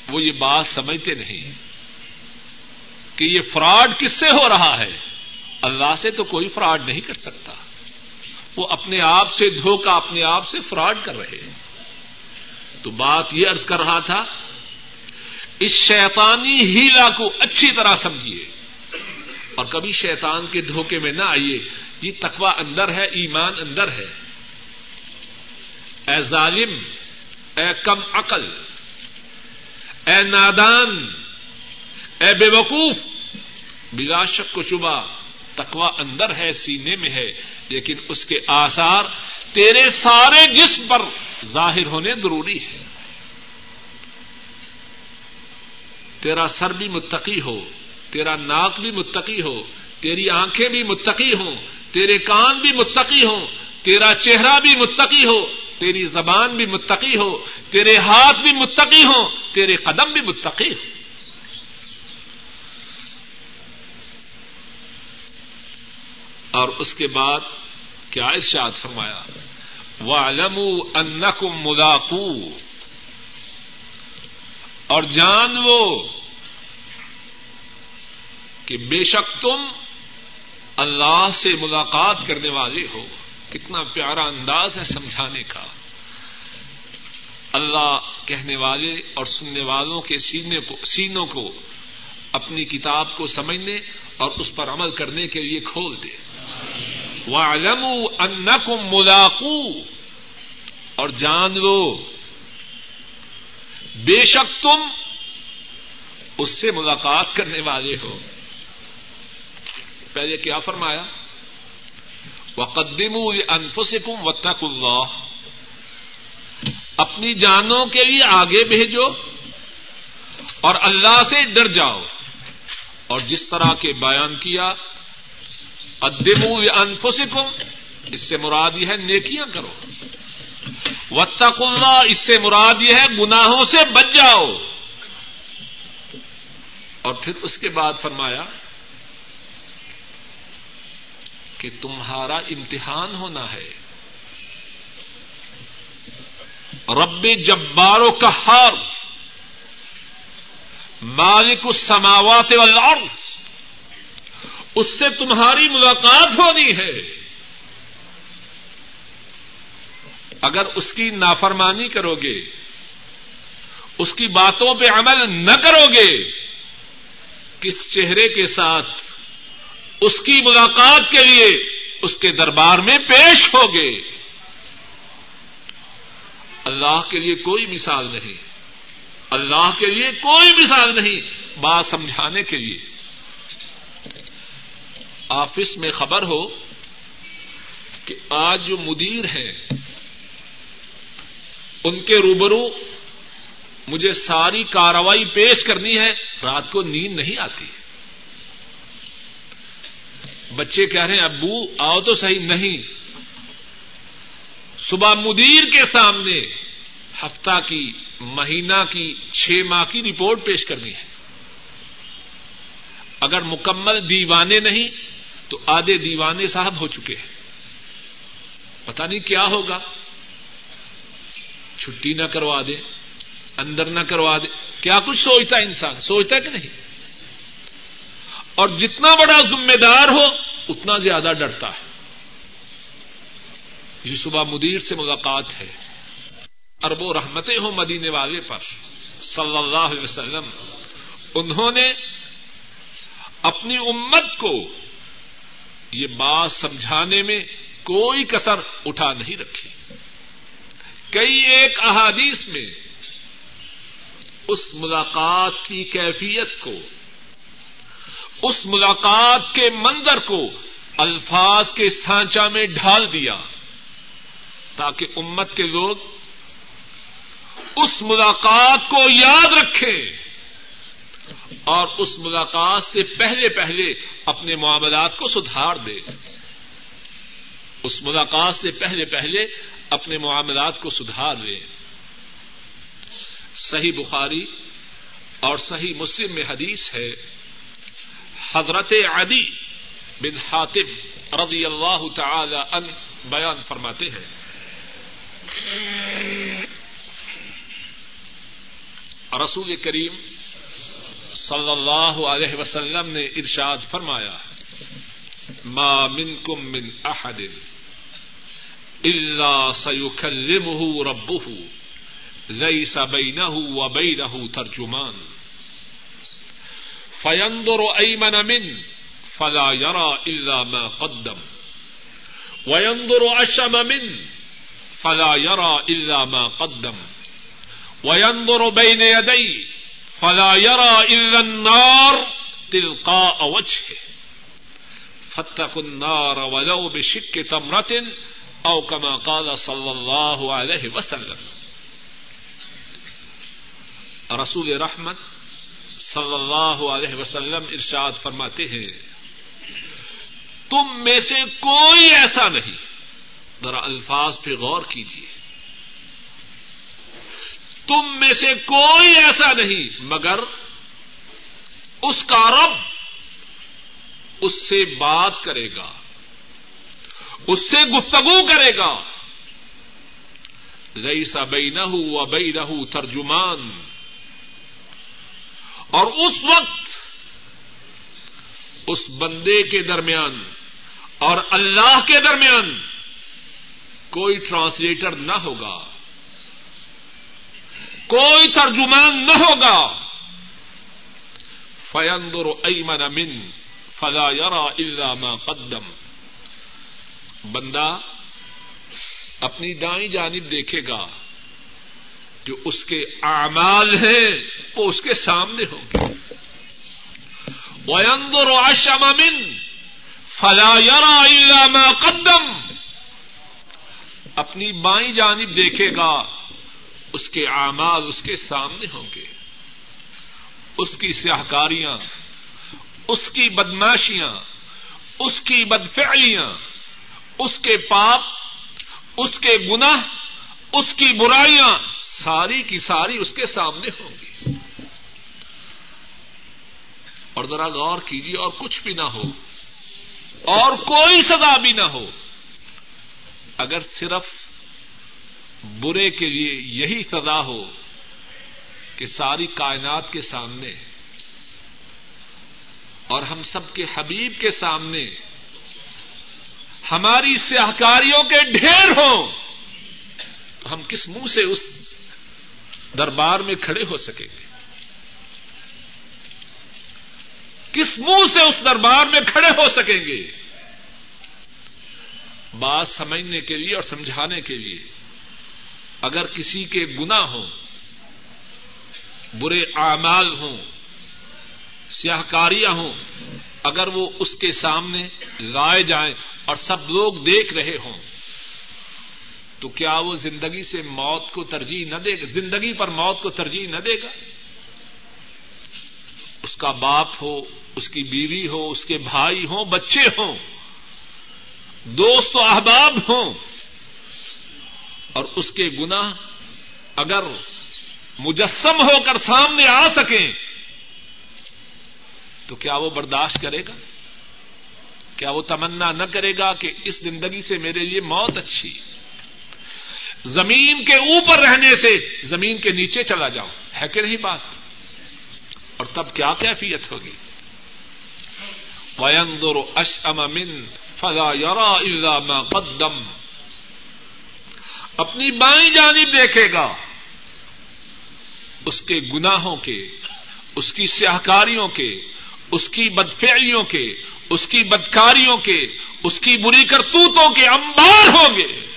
وہ یہ بات سمجھتے نہیں کہ یہ فراڈ کس سے ہو رہا ہے۔ اللہ سے تو کوئی فراڈ نہیں کر سکتا۔ وہ اپنے آپ سے دھوکا اپنے آپ سے فراڈ کر رہے ہیں۔ تو بات یہ ارض کر رہا تھا، اس شیطانی ہیلا کو اچھی طرح سمجھیے۔ اور کبھی شیطان کے دھوکے میں نہ آئیے۔ یہ تقوا اندر ہے، ایمان اندر ہے۔ اے ظالم، اے کم عقل، اے نادان، اے بے وقوف، بلا شک و شبہ تقوا اندر ہے، سینے میں ہے، لیکن اس کے آثار تیرے سارے جسم پر ظاہر ہونے ضروری ہے تیرا سر بھی متقی ہو، تیرا ناک بھی متقی ہو، تیری آنکھیں بھی متقی ہوں تیرے کان بھی متقی ہوں، تیرا چہرہ بھی متقی ہو، تیری زبان بھی متقی ہو، تیرے ہاتھ بھی متقی ہوں، تیرے قدم بھی متقی ہو اور اس کے بعد کیا ارشاد فرمایا؟ وَعْلَمُوا أَنَّكُمْ مُلَاقُو اور جان وہ کہ بے شک تم اللہ سے ملاقات کرنے والے ہو، کتنا پیارا انداز ہے سمجھانے کا۔ اللہ کہنے والے اور سننے والوں کے سینے کو، سینوں کو اپنی کتاب کو سمجھنے اور اس پر عمل کرنے کے لیے کھول دے۔ وَعْلَمُوا أَنَّكُمْ مُلَاقُو۔ اور جان لو، بے شک تم اس سے ملاقات کرنے والے ہو۔ پہلے کیا فرمایا؟ وقدم انفسکم وتق اللہ اپنی جانوں کے لیے آگے بھیجو اور اللہ سے ڈر جاؤ۔ اور جس طرح کے بیان کیا قدم انفسکم اس سے مراد یہ ہے نیکیاں کرو۔ وتق اللہ اس سے مراد یہ ہے گناہوں سے بچ جاؤ۔ اور پھر اس کے بعد فرمایا کہ تمہارا امتحان ہونا ہے۔ رب جبارو کا ہار مالک السماوات والارض، اس سے تمہاری ملاقات ہونی ہے۔ اگر اس کی نافرمانی کرو گے اس کی باتوں پہ عمل نہ کرو گے کس چہرے کے ساتھ اس کی ملاقات کے لیے اس کے دربار میں پیش ہو گئے اللہ کے لیے کوئی مثال نہیں۔ اللہ کے لیے کوئی مثال نہیں۔ بات سمجھانے کے لیے۔ آفس میں خبر ہو کہ آج جو مدیر ہیں، ان کے روبرو مجھے ساری کاروائی پیش کرنی ہے۔ رات کو نیند نہیں آتی۔ ہے بچے کہہ رہے ہیں؟ ابو، آؤ تو صحیح، نہیں۔ صبح مدیر کے سامنے ہفتہ کی، مہینہ کی، چھ ماہ کی رپورٹ پیش کرنی ہے۔ اگر مکمل دیوانے نہیں، تو آدھے دیوانے صاحب ہو چکے ہیں۔ پتا نہیں کیا ہوگا۔ چھٹی نہ کروا دے، اندر نہ کروا دے۔ کیا کچھ سوچتا ہے انسان؟ سوچتا ہے کہ نہیں؟ اور جتنا بڑا ذمہ دار ہو، اتنا زیادہ ڈرتا ہے۔ یہ صبح مدیر سے ملاقات ہے۔ ارب و رحمتیں ہوں مدینے والے پر۔ صلی اللہ علیہ وسلم۔ انہوں نے اپنی امت کو یہ بات سمجھانے میں کوئی کسر اٹھا نہیں رکھی۔ کئی ایک احادیث میں اس ملاقات کی کیفیت کو اس ملاقات کے منظر کو الفاظ کے سانچا میں ڈھال دیا تاکہ امت کے لوگ اس ملاقات کو یاد رکھیں اور اس ملاقات سے پہلے پہلے اپنے معاملات کو سدھار دے اس ملاقات سے پہلے پہلے اپنے معاملات کو سدھار دے صحیح بخاری اور صحیح مسلم میں حدیث ہے۔ حضرت عدی بن حاطب رضی اللہ تعالی ان بیان فرماتے ہیں۔ رسول کریم صلی اللہ علیہ وسلم نے ارشاد فرمایا، ما منکم من احد الا سيكلمه ربه ليس بينه وبينه ترجمان. فينظر ايمن من فلا يرى الا ما قدم وينظر اشم من فلا يرى الا ما قدم وينظر بين يديه فلا يرى الا النار تلقاء وجهه فاتقوا النار ولو بشك تمرة او كما قال صلى الله عليه وسلم رسول رحمت صلی اللہ علیہ وسلم ارشاد فرماتے ہیں، تم میں سے کوئی ایسا نہیں۔ ذرا الفاظ پہ غور کیجیے تم میں سے کوئی ایسا نہیں، مگر اس کا رب اس سے بات کرے گا۔ اس سے گفتگو کرے گا۔ رئی سا بئی نہ ہو بئی رہ ترجمان۔ اور اس وقت اس بندے کے درمیان اور اللہ کے درمیان کوئی ٹرانسلیٹر نہ ہوگا، کوئی ترجمان نہ ہوگا۔ فیندر ایمن امن فلا یرا الا ما قدم۔ بندہ اپنی دائیں جانب دیکھے گا۔ جو اس کے اعمال ہیں وہ اس کے سامنے ہوں گے۔ ویندر آشم فلا یرا الا ما قدم۔ اپنی بائیں جانب دیکھے گا، اس کے اعمال اس کے سامنے ہوں گے۔ اس کی سیاہکاریاں، اس کی بدماشیاں اس کی بدفعلیاں، اس کے پاپ، اس کے گناہ اس کی برائیاں ساری کی ساری اس کے سامنے ہوں گی۔ اور ذرا غور کیجیے اور کچھ بھی نہ ہو، اور کوئی سزا بھی نہ ہو، اگر صرف برے کے لیے یہی سزا ہو کہ ساری کائنات کے سامنے اور ہم سب کے حبیب کے سامنے ہماری سیاہکاریوں کے ڈھیر ہوں۔ ہم کس منہ سے اس دربار میں کھڑے ہو سکیں گے؟ کس منہ سے اس دربار میں کھڑے ہو سکیں گے؟ بات سمجھنے کے لیے اور سمجھانے کے لیے، اگر کسی کے گنا ہوں، برے اعمال ہوں، سیاہ کاریاں ہوں، اگر وہ اس کے سامنے لائے جائیں اور سب لوگ دیکھ رہے ہوں تو کیا وہ زندگی سے موت کو ترجیح نہ دے گا؟ زندگی پر موت کو ترجیح نہ دے گا؟ اس کا باپ ہو، اس کی بیوی ہو، اس کے بھائی ہوں، بچے ہوں، دوست و احباب ہوں، اور اس کے گنا اگر مجسم ہو کر سامنے آ سکیں، تو کیا وہ برداشت کرے گا؟ کیا وہ تمنا نہ کرے گا کہ اس زندگی سے میرے لیے موت اچھی زمین کے اوپر رہنے سے زمین کے نیچے چلا جاؤ۔ ہے کہ نہیں بات؟ اور تب کیا کیفیت ہوگی؟ ویندر اش امن فضا یورا قدم۔ اپنی بائیں جانب دیکھے گا۔ اس کے گناہوں کے، اس کی سیاہکاریوں کے، اس کی بدفعیوں کے، اس کی بدکاریوں کے، اس کی بری کرتوتوں کے امبار ہوں گے۔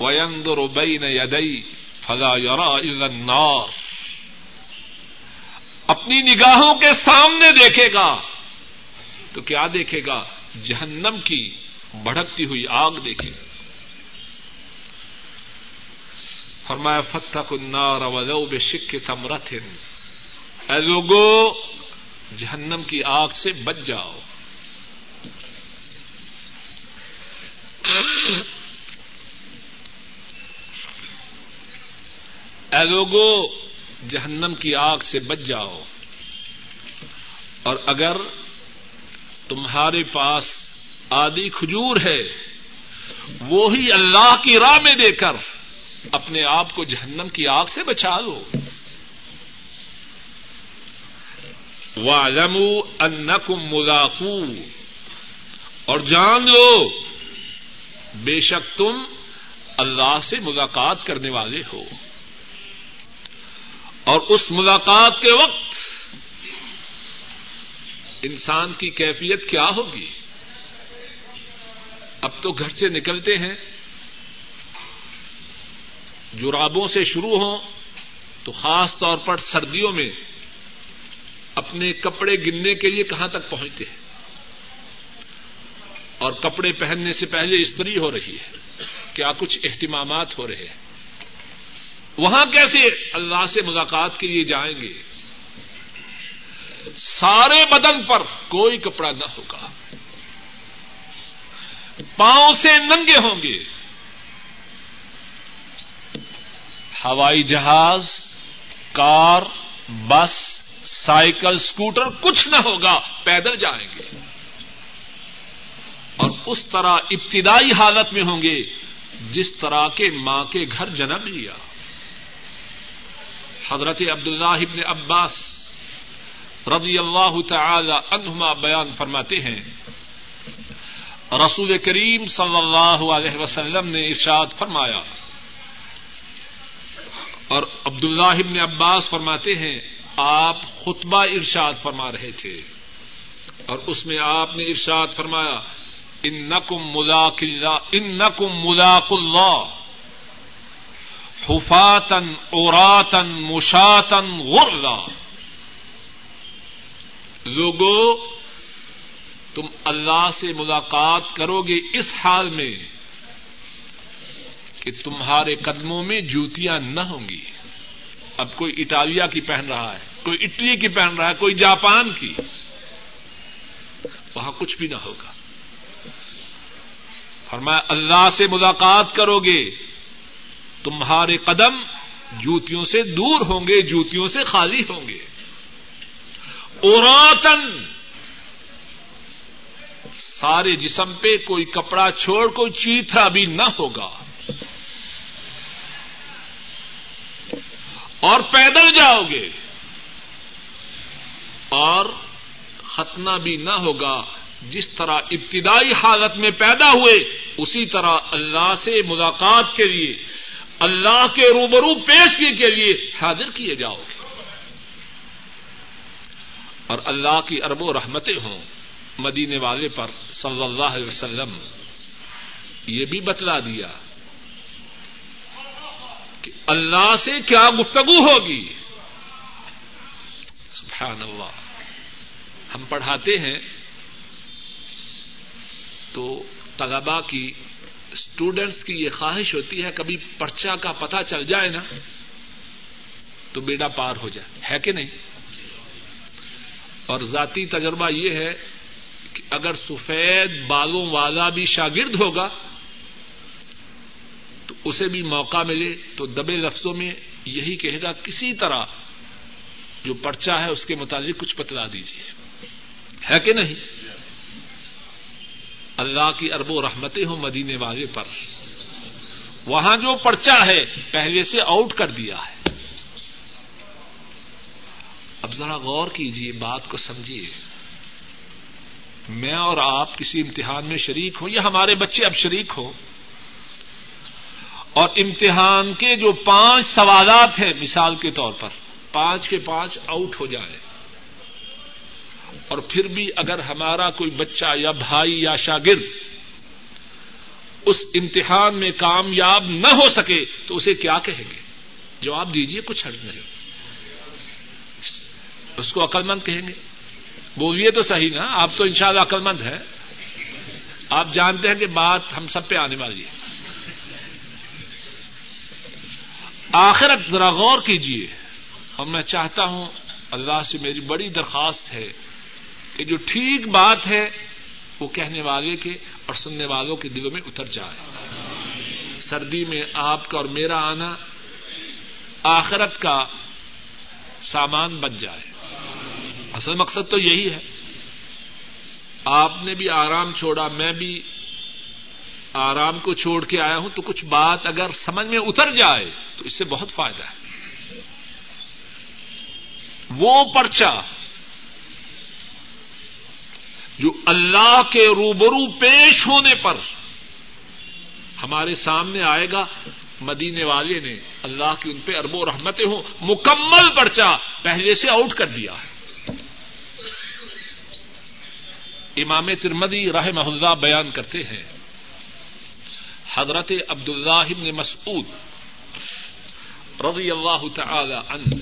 ویندر بین یدئی فضا یورا النار۔ اپنی نگاہوں کے سامنے دیکھے گا۔ تو کیا دیکھے گا؟ جہنم کی بھڑکتی ہوئی آگ دیکھے گا۔ فرمایا فتح النار ولو بشک تمرتھ اے لوگو، جہنم کی آگ سے بچ جاؤ۔ اے لوگو، جہنم کی آگ سے بچ جاؤ۔ اور اگر تمہارے پاس آدھی کھجور ہے، وہی اللہ کی راہ میں دے کر اپنے آپ کو جہنم کی آگ سے بچا لو والم انکم ملاقو اور جان لو، بے شک تم اللہ سے ملاقات کرنے والے ہو۔ اور اس ملاقات کے وقت انسان کی کیفیت کیا ہوگی؟ اب تو گھر سے نکلتے ہیں۔ جرابوں سے شروع ہوں تو خاص طور پر سردیوں میں اپنے کپڑے گننے کے لیے کہاں تک پہنچتے ہیں؟ اور کپڑے پہننے سے پہلے استری ہو رہی ہے۔ کیا کچھ اہتمامات ہو رہے ہیں؟ وہاں کیسے اللہ سے ملاقات کے لیے جائیں گے؟ سارے بدن پر کوئی کپڑا نہ ہوگا۔ پاؤں سے ننگے ہوں گے۔ ہوائی جہاز، کار، بس، سائیکل اسکوٹر کچھ نہ ہوگا، پیدل جائیں گے۔ اور اس طرح ابتدائی حالت میں ہوں گے، جس طرح کے ماں کے گھر جنم لیا۔ حضرت عبداللہ ابن عباس رضی اللہ تعالی عنہما بیان فرماتے ہیں۔ رسول کریم صلی اللہ علیہ وسلم نے ارشاد فرمایا۔ اور عبداللہ ابن عباس فرماتے ہیں، آپ خطبہ ارشاد فرما رہے تھے۔ اور اس میں آپ نے ارشاد فرمایا ان نقم ملاق ان نقم ملاق اللہ۔ حفاتن اوراتن مشاتن غرلا لوگو، تم اللہ سے ملاقات کرو گے اس حال میں کہ تمہارے قدموں میں جوتیاں نہ ہوں گی۔ اب کوئی اٹالیا کی پہن رہا ہے، کوئی اٹلی کی پہن رہا ہے، کوئی جاپان کی۔ وہاں کچھ بھی نہ ہوگا۔ اور میں اللہ سے ملاقات کرو گے۔ تمہارے قدم جوتیوں سے دور ہوں گے، جوتیوں سے خالی ہوں گے۔ اوراتن سارے جسم پہ کوئی کپڑا چھوڑ، کوئی چیتھا بھی نہ ہوگا۔ اور پیدل جاؤ گے۔ اور ختنہ بھی نہ ہوگا۔ جس طرح ابتدائی حالت میں پیدا ہوئے، اسی طرح اللہ سے ملاقات کے لیے اللہ کے روبرو پیشگی کے لیے حاضر کیے جاؤ گے۔ اور اللہ کی ارب و رحمتیں ہوں مدینے والے پر صلی اللہ علیہ وسلم، یہ بھی بتلا دیا کہ اللہ سے کیا گفتگو ہوگی۔ سبحان اللہ ہم پڑھاتے ہیں تو طلبا کی اسٹوڈینٹس کی یہ خواہش ہوتی ہے، کبھی پرچا کا پتہ چل جائے نا، تو بیڑا پار ہو جائے۔ ہے کہ نہیں؟ اور ذاتی تجربہ یہ ہے کہ اگر سفید بالوں والا بھی شاگرد ہوگا، تو اسے بھی موقع ملے۔ تو دبے لفظوں میں یہی کہے گا، کسی طرح جو پرچا ہے، اس کے متعلق کچھ بتلا دیجیے ہے کہ نہیں؟ اللہ کی ارب و رحمتیں ہوں مدینے والے پر۔ وہاں جو پرچا ہے، پہلے سے آؤٹ کر دیا ہے۔ اب ذرا غور کیجیے بات کو سمجھیے میں اور آپ کسی امتحان میں شریک ہوں یا ہمارے بچے اب شریک ہوں۔ اور امتحان کے جو پانچ سوالات ہیں، مثال کے طور پر، پانچ کے پانچ آؤٹ ہو جائے۔ اور پھر بھی اگر ہمارا کوئی بچہ یا بھائی یا شاگرد اس امتحان میں کامیاب نہ ہو سکے تو اسے کیا کہیں گے؟ جواب دیجیے کچھ حرض نہیں اس کو عقل مند کہیں گے؟ بولیے تو صحیح نا، آپ تو انشاءاللہ شاء عقل مند ہے آپ جانتے ہیں کہ بات ہم سب پہ آنے والی ہے۔ آخرت ذرا غور کیجیے اور میں چاہتا ہوں اللہ سے میری بڑی درخواست ہے۔ کہ جو ٹھیک بات ہے وہ کہنے والے کے اور سننے والوں کے دلوں میں اتر جائے۔ سردی میں آپ کا اور میرا آنا آخرت کا سامان بن جائے۔ اصل مقصد تو یہی ہے۔ آپ نے بھی آرام چھوڑا، میں بھی آرام کو چھوڑ کے آیا ہوں، تو کچھ بات اگر سمجھ میں اتر جائے تو اس سے بہت فائدہ ہے۔ وہ پرچا جو اللہ کے روبرو پیش ہونے پر ہمارے سامنے آئے گا، مدینے والے نے اللہ کی ان پہ ارب و رحمتیں ہوں، مکمل پرچا پہلے سے آؤٹ کر دیا ہے۔ امام ترمدی رہ محلہ بیان کرتے ہیں، حضرت عبد اللہ مسعود رضی اللہ تعالی عنہ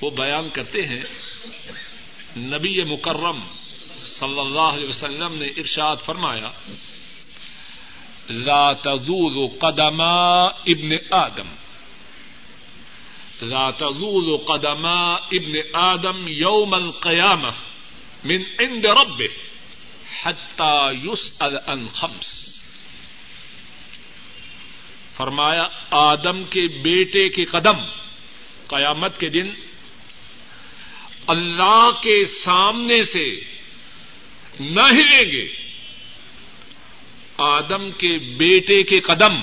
وہ بیان کرتے ہیں، نبی مکرم صلی اللہ علیہ وسلم نے ارشاد فرمایا، لا تزول قدما ابن آدم. لا تزول قدما ابن آدم یوم القیامہ من عند ربه حتى يسأل عن خمس. فرمایا، آدم کے بیٹے کے قدم قیامت کے دن اللہ کے سامنے سے نہ ہلیں گے۔ آدم کے بیٹے کے قدم۔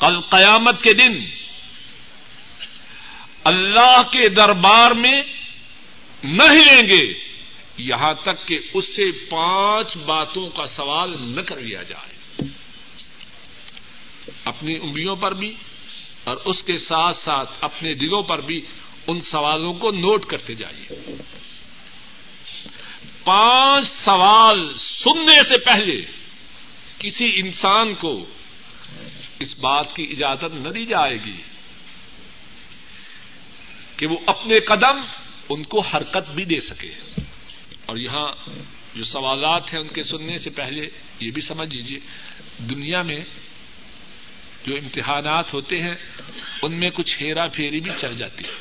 کل قیامت کے دن اللہ کے دربار میں نہ ہلیں گے۔ یہاں تک کہ اس سے پانچ باتوں کا سوال نہ کر لیا جائے۔ اپنی انگلیوں پر بھی اور اس کے ساتھ ساتھ اپنے دلوں پر بھی ان سوالوں کو نوٹ کرتے جائیے۔ پانچ سوال سننے سے پہلے کسی انسان کو اس بات کی اجازت نہ دی جائے گی کہ وہ اپنے قدم ان کو حرکت بھی دے سکے۔ اور یہاں جو سوالات ہیں ان کے سننے سے پہلے یہ بھی سمجھ لیجیے دنیا میں جو امتحانات ہوتے ہیں، ان میں کچھ ہیرا پھیری بھی چل جاتی ہے۔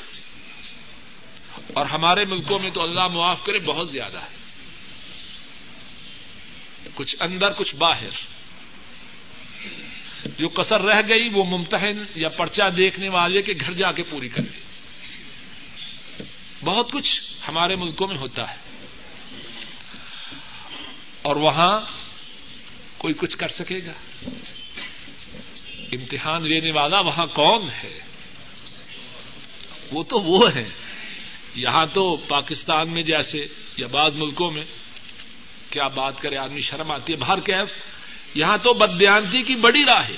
اور ہمارے ملکوں میں تو اللہ معاف کرے بہت زیادہ ہے۔ کچھ اندر، کچھ باہر۔ جو کسر رہ گئی، وہ ممتحن یا پرچہ دیکھنے والے کے گھر جا کے پوری کر لی بہت کچھ ہمارے ملکوں میں ہوتا ہے۔ اور وہاں کوئی کچھ کر سکے گا۔ امتحان لینے والا وہاں کون ہے؟ وہ تو وہ ہے۔ یہاں تو پاکستان میں جیسے یا بعض ملکوں میں کیا بات کرے آدمی شرم آتی ہے؟ باہر کیف؟ یہاں تو بدیانتی کی بڑی راہ ہے۔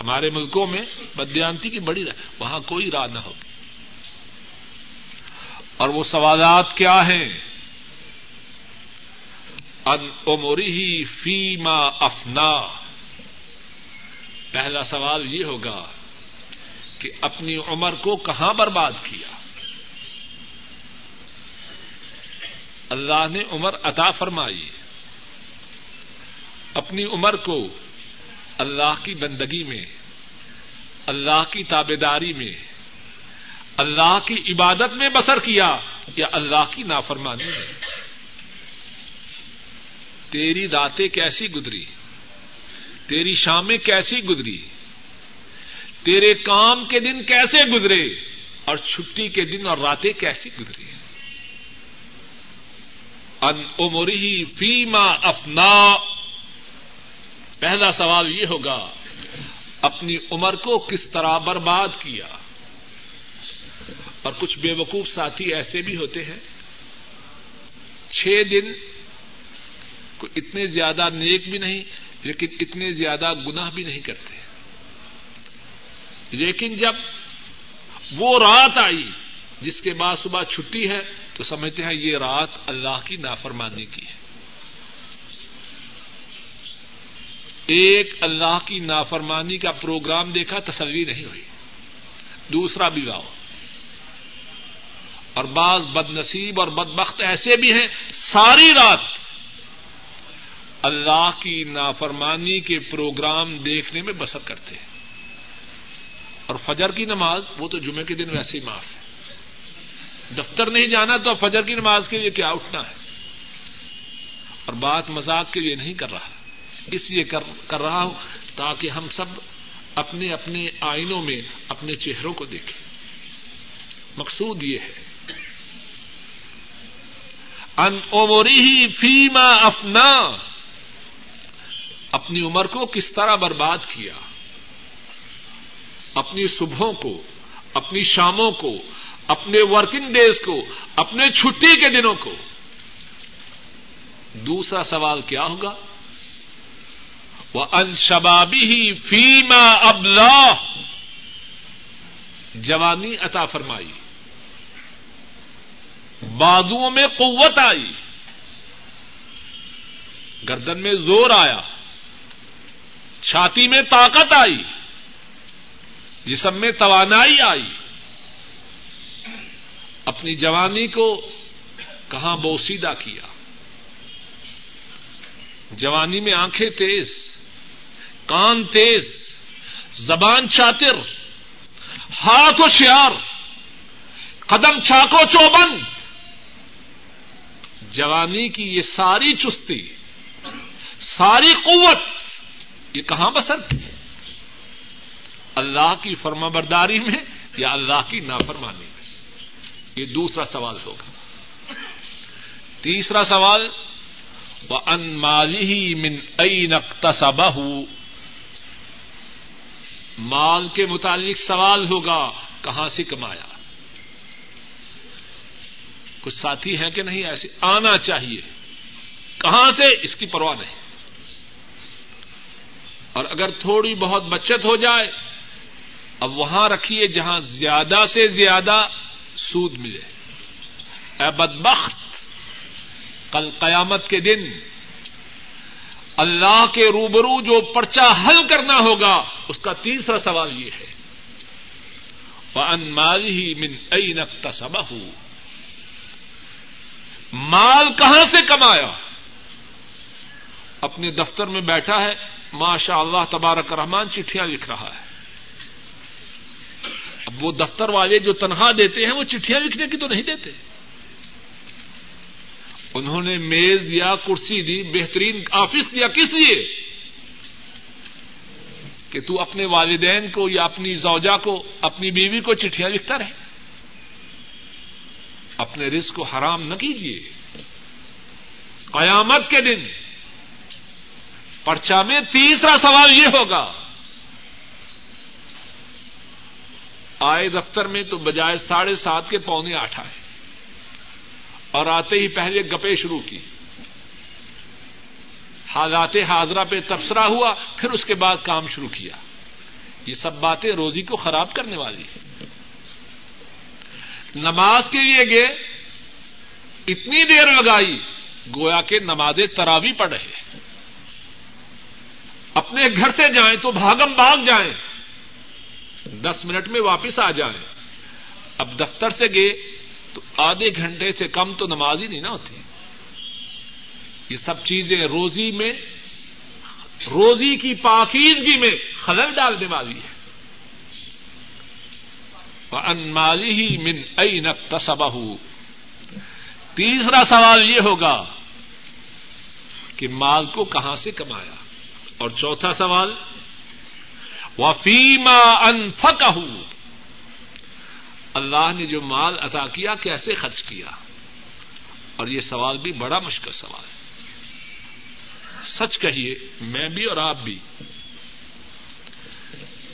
ہمارے ملکوں میں بدیانتی کی بڑی راہ وہاں کوئی راہ نہ ہوگی۔ اور وہ سوالات کیا ہیں؟ ان عمری ہی فیما افنا۔ پہلا سوال یہ ہوگا کہ اپنی عمر کو کہاں برباد کیا؟ اللہ نے عمر عطا فرمائی۔ اپنی عمر کو اللہ کی بندگی میں، اللہ کی تابے داری میں، اللہ کی عبادت میں بسر کیا یا اللہ کی نافرمانی میں۔ تیری راتیں کیسی گزری؟ تیری شامیں کیسی گزری؟ تیرے کام کے دن کیسے گزرے؟ اور چھٹی کے دن اور راتیں کیسی گزری؟ ان عمری فیما افنا پہلا سوال یہ ہوگا، اپنی عمر کو کس طرح برباد کیا؟ اور کچھ بے وقوف ساتھی ایسے بھی ہوتے ہیں، چھ دن کو اتنے زیادہ نیک بھی نہیں، لیکن اتنے زیادہ گناہ بھی نہیں کرتے۔ لیکن جب وہ رات آئی، جس کے بعد صبح چھٹی ہے تو سمجھتے ہیں یہ رات اللہ کی نافرمانی کی ہے۔ ایک اللہ کی نافرمانی کا پروگرام دیکھا تسلی نہیں ہوئی۔ دوسرا بھی گاؤ اور بعض بد نصیب اور بدبخت ایسے بھی ہیں ساری رات اللہ کی نافرمانی کے پروگرام دیکھنے میں بسر کرتے ہیں۔ اور فجر کی نماز وہ تو جمعے کے دن ویسے ہی معاف ہے۔ دفتر نہیں جانا تو فجر کی نماز کے لیے کیا اٹھنا ہے؟ اور بات مذاق کے لیے نہیں کر رہا۔ اس لیے کر رہا ہوں تاکہ ہم سب اپنے اپنے آئینوں میں اپنے چہروں کو دیکھیں۔ مقصود یہ ہے۔ ان عمری ہی فیما افنا، اپنی عمر کو کس طرح برباد کیا؟ اپنی صبحوں کو، اپنی شاموں کو اپنے ورکنگ ڈیز کو، اپنے چھٹی کے دنوں کو۔ دوسرا سوال کیا ہوگا؟ وہ ان شبابی ہی فیما ابلا جوانی عطا فرمائی۔ بادو میں قوت آئی۔ گردن میں زور آیا۔ چھاتی میں طاقت آئی۔ جسم میں توانائی آئی۔ اپنی جوانی کو کہاں بوسیدہ کیا؟ جوانی میں آنکھیں تیز، کان تیز، زبان چاتر، ہاتھ و شیار قدم چھاکو چوبند۔ جوانی کی یہ ساری چستی، ساری قوت، یہ کہاں بسر؟ اللہ کی فرما برداری میں یا اللہ کی نافرمانی؟ میں یہ دوسرا سوال ہوگا۔ تیسرا سوال وہ ان مالی من ائی نقتص مال کے متعلق سوال ہوگا، کہاں سے کمایا؟ کچھ ساتھی ہیں کہ نہیں؟ ایسے آنا چاہیے۔ کہاں سے؟ اس کی پرواہ نہیں۔ اور اگر تھوڑی بہت بچت ہو جائے، اب وہاں رکھیے جہاں زیادہ سے زیادہ سود ملے۔ اے بدبخت، کل قیامت کے دن اللہ کے روبرو جو پرچا حل کرنا ہوگا، اس کا تیسرا سوال یہ ہے۔ وہ انمال ہی من ائی نقط مال کہاں سے کمایا؟ اپنے دفتر میں بیٹھا ہے ماشاء اللہ تبارک رحمان چٹھیاں لکھ رہا ہے۔ اب وہ دفتر والے جو تنخواہ دیتے ہیں وہ چٹھیاں لکھنے کی تو نہیں دیتے۔ انہوں نے میز دیا کرسی دی، بہترین آفس دیا کس لیے؟ کہ تو اپنے والدین کو یا اپنی زوجا کو، اپنی بیوی کو چٹھیاں لکھتا رہے۔ اپنے رزق کو حرام نہ کیجیے۔ قیامت کے دن پرچا میں تیسرا سوال یہ ہوگا۔ آئے دفتر میں تو بجائے ساڑھے سات کے پونے آٹھ آئے۔ اور آتے ہی پہلے گپے شروع کی۔ حالات حاضرہ پہ تبصرہ ہوا، پھر اس کے بعد کام شروع کیا۔ یہ سب باتیں روزی کو خراب کرنے والی ہیں۔ نماز کے لیے گئے، اتنی دیر لگائی، گویا کے نماز تراوی پڑ رہے۔ اپنے گھر سے جائیں تو بھاگم بھاگ جائیں۔ دس منٹ میں واپس آ جائیں اب دفتر سے گئے تو آدھے گھنٹے سے کم تو نماز ہی نہیں نا ہوتی۔ یہ سب چیزیں روزی میں، روزی کی پاکیزگی میں خلل ڈالنے والی ہے انمالی ہی من ائی نقصبہ تیسرا سوال یہ ہوگا کہ مال کو کہاں سے کمایا؟ اور چوتھا سوال وفیما انفک اللہ نے جو مال عطا کیا، کیسے خرچ کیا؟ اور یہ سوال بھی بڑا مشکل سوال ہے۔ سچ کہیے، میں بھی اور آپ بھی۔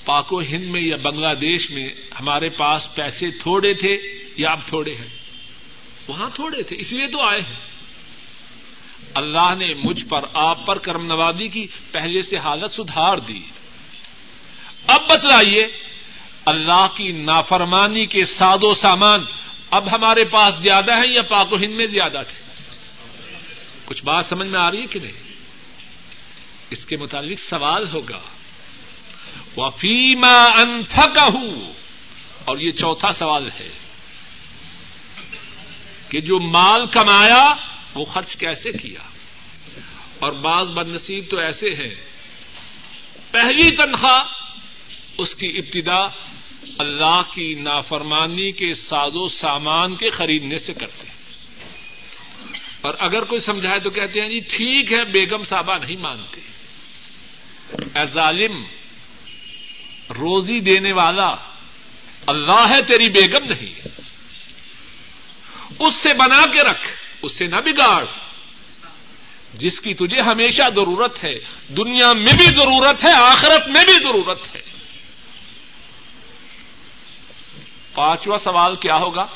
پاک و ہند میں یا بنگلہ دیش میں ہمارے پاس پیسے تھوڑے تھے یا اب تھوڑے ہیں؟ وہاں تھوڑے تھے، اس لیے تو آئے ہیں۔ اللہ نے مجھ پر آپ پر کرم نوازی کی، پہلے سے حالت سدھار دی۔ اب بتلائیے، اللہ کی نافرمانی کے ساد و سامان اب ہمارے پاس زیادہ ہیں یا پاک و ہند میں زیادہ تھے؟ کچھ بات سمجھ میں آ رہی ہے کہ نہیں؟ اس کے متعلق سوال ہوگا۔ وفیما انفک اور یہ چوتھا سوال ہے کہ جو مال کمایا، وہ خرچ کیسے کیا؟ اور بعض بد نصیب تو ایسے ہیں۔ پہلی تنخواہ اس کی ابتدا اللہ کی نافرمانی کے ساز و سامان کے خریدنے سے کرتے ہیں۔ اور اگر کوئی سمجھائے تو کہتے ہیں جی ٹھیک ہے، بیگم صاحبہ نہیں مانتے۔ اے ظالم، روزی دینے والا اللہ ہے، تیری بیگم نہیں۔ اس سے بنا کے رکھ، اس سے نہ بگاڑ۔ جس کی تجھے ہمیشہ ضرورت ہے، دنیا میں بھی ضرورت ہے، آخرت میں بھی ضرورت ہے۔ پانچواں سوال کیا ہوگا؟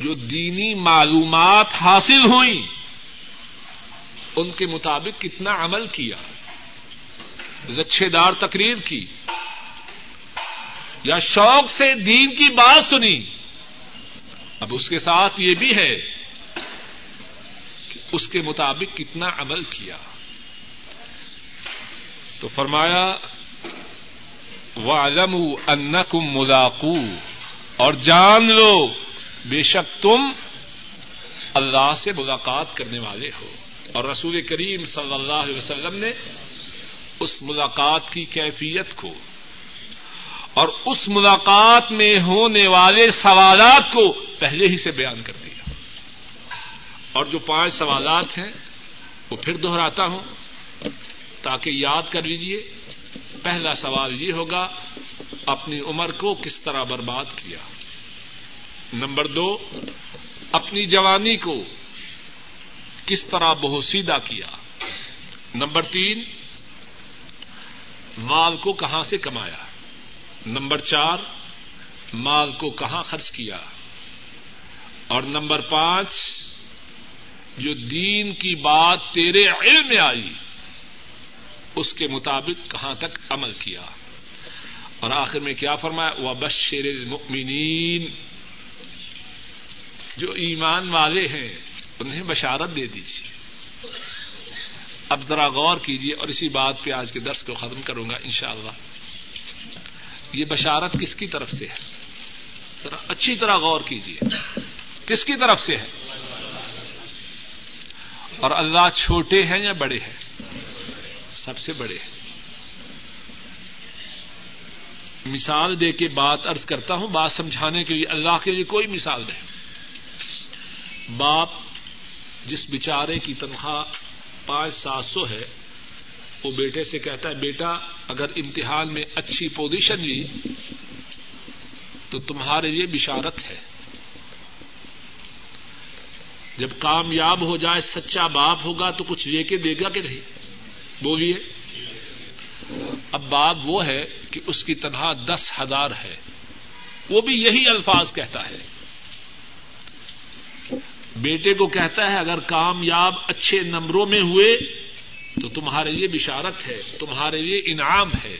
جو دینی معلومات حاصل ہوئی ان کے مطابق کتنا عمل کیا؟ زچے دار تقریر کی، یا شوق سے دین کی بات سنی؟ اب اس کے ساتھ یہ بھی ہے کہ اس کے مطابق کتنا عمل کیا۔ تو فرمایا وعلم انکم ملاقو اور جان لو، بے شک تم اللہ سے ملاقات کرنے والے ہو۔ اور رسول کریم صلی اللہ علیہ وسلم نے اس ملاقات کی کیفیت کو اور اس ملاقات میں ہونے والے سوالات کو پہلے ہی سے بیان کر دیا۔ اور جو پانچ سوالات ہیں، وہ پھر دوہراتا ہوں، تاکہ یاد کر لیجیے پہلا سوال یہ ہوگا، اپنی عمر کو کس طرح برباد کیا؟ نمبر دو، اپنی جوانی کو کس طرح بہوسیدہ کیا؟ نمبر تین، مال کو کہاں سے کمایا؟ نمبر چار، مال کو کہاں خرچ کیا؟ اور نمبر پانچ، جو دین کی بات تیرے علم میں آئی اس کے مطابق کہاں تک عمل کیا۔ اور آخر میں کیا فرمایا؟ وہ بشیر المؤمنین جو ایمان والے ہیں، انہیں بشارت دے دیجیے اب ذرا غور کیجیے اور اسی بات پہ آج کے درس کو ختم کروں گا انشاءاللہ۔ یہ بشارت کس کی طرف سے ہے؟ ذرا اچھی طرح غور کیجیے کس کی طرف سے ہے؟ اور اللہ چھوٹے ہیں یا بڑے ہیں؟ سب سے بڑے ہیں۔ مثال دے کے بات ارض کرتا ہوں، بات سمجھانے کے لیے اللہ کے لیے کوئی مثال دے باپ جس بیچارے کی تنخواہ پانچ سات سو ہے، وہ بیٹے سے کہتا ہے، بیٹا، اگر امتحان میں اچھی پوزیشن لی تو تمہارے لیے بشارت ہے۔ جب کامیاب ہو جائے، سچا باپ ہوگا تو کچھ لے کے دے گا کہ نہیں؟ بولیے۔ اب باپ وہ ہے کہ اس کی تنہا دس ہزار ہے۔ وہ بھی یہی الفاظ کہتا ہے۔ بیٹے کو کہتا ہے، اگر کامیاب اچھے نمبروں میں ہوئے تو تمہارے لیے بشارت ہے، تمہارے لیے انعام ہے۔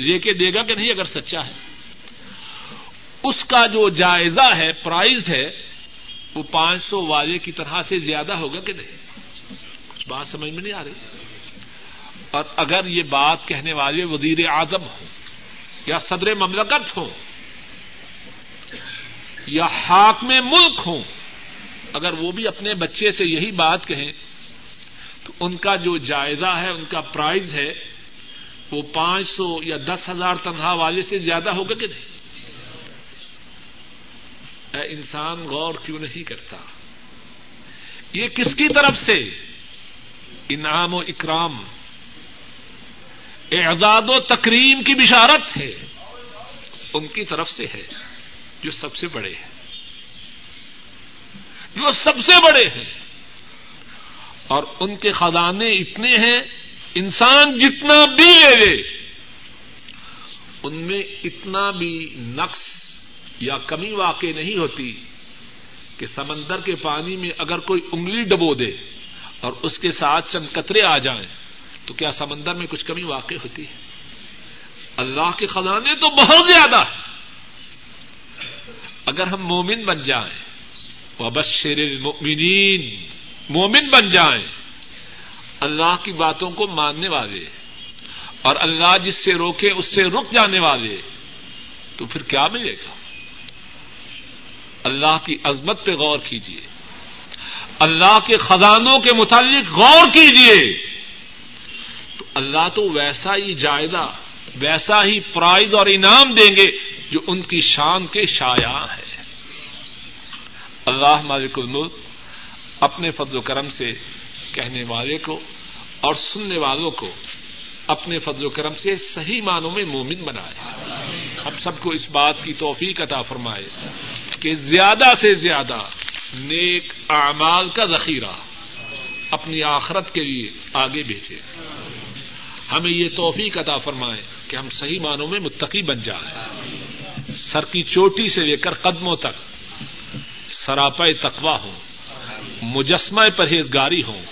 لے کے دے گا کہ نہیں اگر سچا ہے۔ اس کا جو جائزہ ہے، پرائز ہے، وہ پانچ سو والے کی طرح سے زیادہ ہوگا کہ نہیں؟ کچھ بات سمجھ میں نہیں آ رہی؟ اور اگر یہ بات کہنے والے وزیر اعظم ہوں، یا صدر مملکت ہوں، یا حاکم ملک ہوں، اگر وہ بھی اپنے بچے سے یہی بات کہیں، تو ان کا جو جائزہ ہے، ان کا پرائز ہے، وہ پانچ سو یا دس ہزار تنہا والے سے زیادہ ہوگا کہ نہیں؟ اے انسان، غور کیوں نہیں کرتا؟ یہ کس کی طرف سے؟ انعام و اکرام اعداد و تکریم کی بشارت ہے۔ ان کی طرف سے ہے، جو سب سے بڑے ہیں۔ جو سب سے بڑے ہیں۔ اور ان کے خزانے اتنے ہیں، انسان جتنا بھی لے لے، ان میں اتنا بھی نقص یا کمی واقع نہیں ہوتی کہ سمندر کے پانی میں اگر کوئی انگلی ڈبو دے اور اس کے ساتھ چند قطرے آ جائیں۔ تو کیا سمندر میں کچھ کمی واقع ہوتی ہے؟ اللہ کے خزانے تو بہت زیادہ ہے اگر ہم مومن بن جائیں، وبشر المؤمنین مومن بن جائیں، اللہ کی باتوں کو ماننے والے اور اللہ جس سے روکے اس سے رک جانے والے، تو پھر کیا ملے گا؟ اللہ کی عظمت پہ غور کیجیے اللہ کے خزانوں کے متعلق غور کیجیے اللہ تو ویسا ہی جائزہ ویسا ہی پرائز اور انعام دیں گے جو ان کی شان کے شایا ہے اللہ مالک الملک اپنے فضل و کرم سے کہنے والے کو اور سننے والوں کو اپنے فضل و کرم سے صحیح معنوں میں مومن بنائے۔ ہم سب کو اس بات کی توفیق عطا فرمائے کہ زیادہ سے زیادہ نیک اعمال کا ذخیرہ اپنی آخرت کے لیے آگے بھیجے۔ ہمیں یہ توفیق عطا فرمائے کہ ہم صحیح معنوں میں متقی بن جائیں۔ سر کی چوٹی سے لے کر قدموں تک سراپا تقوا ہوں مجسمہ پرہیزگاری ہوں۔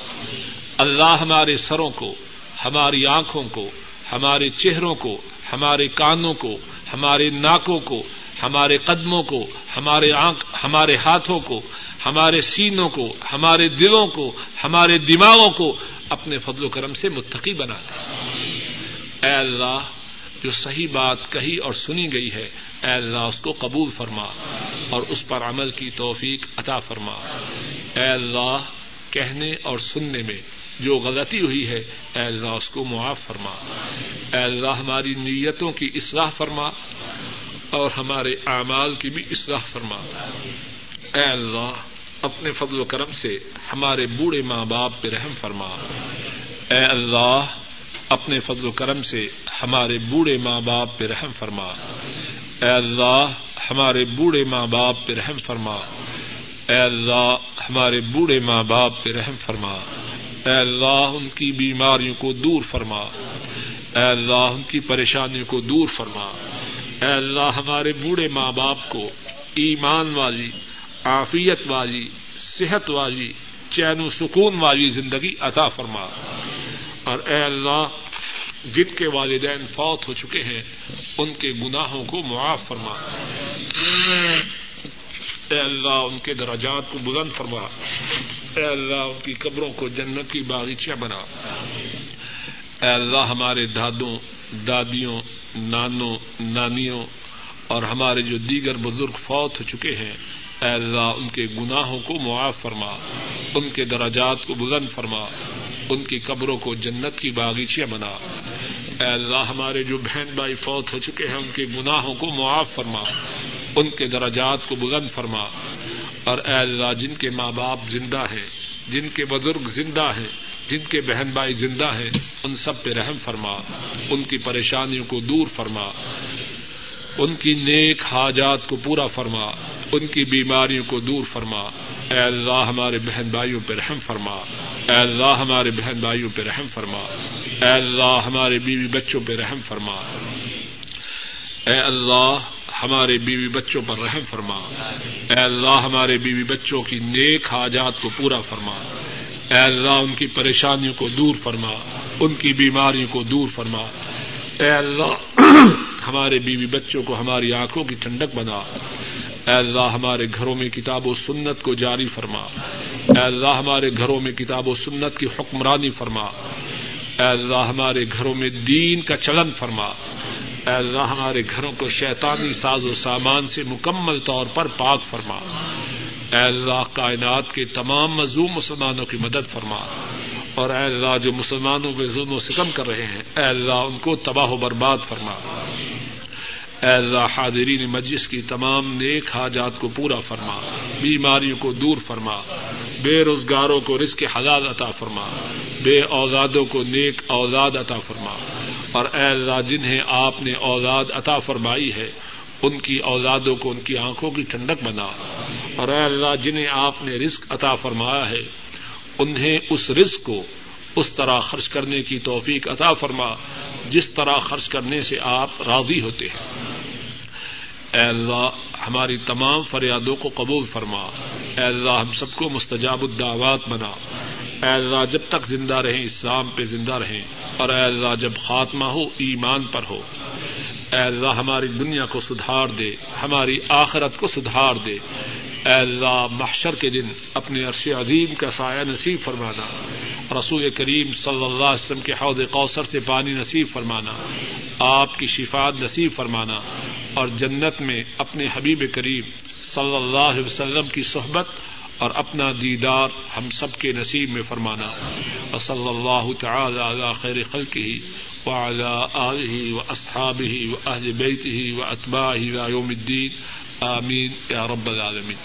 اللہ ہمارے سروں کو، ہماری آنکھوں کو، ہمارے چہروں کو، ہمارے کانوں کو، ہمارے ناکوں کو، ہمارے قدموں کو، ہمارے آنکھ، ہمارے ہاتھوں کو، ہمارے سینوں کو، ہمارے دلوں کو، ہمارے دماغوں کو اپنے فضل و کرم سے متقی بنا دے۔ اے اللہ، جو صحیح بات کہی اور سنی گئی ہے، اے اللہ، اس کو قبول فرما اور اس پر عمل کی توفیق عطا فرما۔ اے اللہ، کہنے اور سننے میں جو غلطی ہوئی ہے، اے اللہ، اس کو معاف فرما۔ اے اللہ، ہماری نیتوں کی اصلاح فرما اور ہمارے اعمال کی بھی اصلاح فرما۔ اے اللہ اپنے فضل و کرم سے ہمارے بوڑھے ماں باپ پہ رحم فرما۔ اے اللہ، اپنے فضل و کرم سے ہمارے بوڑھے ماں باپ پہ رحم فرما۔ اے اللہ، ہمارے بوڑھے ماں باپ پہ رحم فرما۔ اے اللہ، ہمارے بوڑھے ماں باپ پہ رحم فرما۔ اے اللہ، ان کی بیماریوں کو دور فرما۔ اے اللہ، ان کی پریشانیوں کو دور فرما۔ اے اللہ، ہمارے بوڑھے ماں باپ کو ایمان والی عافیت والی، صحت والی، چین و سکون والی زندگی عطا فرما۔ اور اے اللہ، جن کے والدین فوت ہو چکے ہیں، ان کے گناہوں کو معاف فرما۔ اے اللہ، ان کے دراجات کو بلند فرما۔ اے اللہ، ان کی قبروں کو جنت کی باغیچہ بنا۔ اے اللہ، ہمارے دادوں، دادیوں، نانوں، نانیوں اور ہمارے جو دیگر بزرگ فوت ہو چکے ہیں اے اللہ، ان کے گناہوں کو معاف فرما، ان کے دراجات کو بلند فرما، ان کی قبروں کو جنت کی باغیچیاں بنا۔ اے اللہ، ہمارے جو بہن بھائی فوت ہو چکے ہیں، ان کے گناہوں کو معاف فرما، ان کے دراجات کو بلند فرما۔ اور اے اللہ، جن کے ماں باپ زندہ ہیں، جن کے بزرگ زندہ ہیں، جن کے بہن بھائی زندہ ہیں، ان سب پہ رحم فرما، ان کی پریشانیوں کو دور فرما، ان کی نیک حاجات کو پورا فرما۔ ان کی بیماریوں کو دور فرما۔ اے اللہ ہمارے بہن بھائیوں پہ رحم فرما۔ اے اللہ ہمارے بہن بھائیوں پہ رحم فرما۔ اے اللہ ہمارے بیوی بچوں پہ رحم فرما۔ اے اللہ ہمارے بیوی بچوں پر رحم فرما۔ اے اللہ ہمارے بیوی بچوں کی نیک حاجات کو پورا فرما۔ اے اللہ ان کی پریشانیوں کو دور فرما۔ ان کی بیماریوں کو دور فرما۔ اے اللہ ہمارے بیوی بچوں کو ہماری آنکھوں کی ٹھنڈک بنا۔ اے اللہ ہمارے گھروں میں کتاب و سنت کو جاری فرما۔ اے اللہ ہمارے گھروں میں کتاب و سنت کی حکمرانی فرما۔ اے اللہ ہمارے گھروں میں دین کا چلن فرما۔ اے اللہ ہمارے گھروں کو شیطانی ساز و سامان سے مکمل طور پر پاک فرما۔ اے اللہ کائنات کے تمام مظلوم مسلمانوں کی مدد فرما۔ اور اے اللہ جو مسلمانوں میں ظلم و ستم کر رہے ہیں، اے اللہ ان کو تباہ و برباد فرما۔ اے اللہ حاضرین مجلس کی تمام نیک حاجات کو پورا فرما، بیماریوں کو دور فرما، بے روزگاروں کو رزق حلال عطا فرما، بے اوزادوں کو نیک اوزاد عطا فرما۔ اور اے اللہ جنہیں آپ نے اوزاد عطا فرمائی ہے، ان کی اوزادوں کو ان کی آنکھوں کی ٹھنڈک بنا۔ اور اے اللہ جنہیں آپ نے رزق عطا فرمایا ہے، انہیں اس رزق کو اس طرح خرچ کرنے کی توفیق عطا فرما، جس طرح خرچ کرنے سے آپ راضی ہوتے ہیں۔ اے اللہ، ہماری تمام فریادوں کو قبول فرما۔ اے اللہ، ہم سب کو مستجاب الدعوات بنا۔ اے اللہ، جب تک زندہ رہیں، اسلام پہ زندہ رہیں۔ اور اے اللہ، جب خاتمہ ہو، ایمان پر ہو۔ اے اللہ، ہماری دنیا کو سدھار دے، ہماری آخرت کو سدھار دے۔ اے اللہ، محشر کے دن اپنے عرش عظیم کا سایہ نصیب فرمانا۔ رسول کریم صلی اللہ علیہ وسلم کے حوض کوثر سے پانی نصیب فرمانا۔ آپ کی شفات نصیب فرمانا۔ اور جنت میں اپنے حبیب کریم صلی اللہ علیہ وسلم کی صحبت اور اپنا دیدار ہم سب کے نصیب میں فرمانا۔ اور صلی اللہ تعالی علی خیر خلقہ وعلى آله وأصحابه وأهل بيته وأتباعه يوم الدين آمین یا رب العالمین۔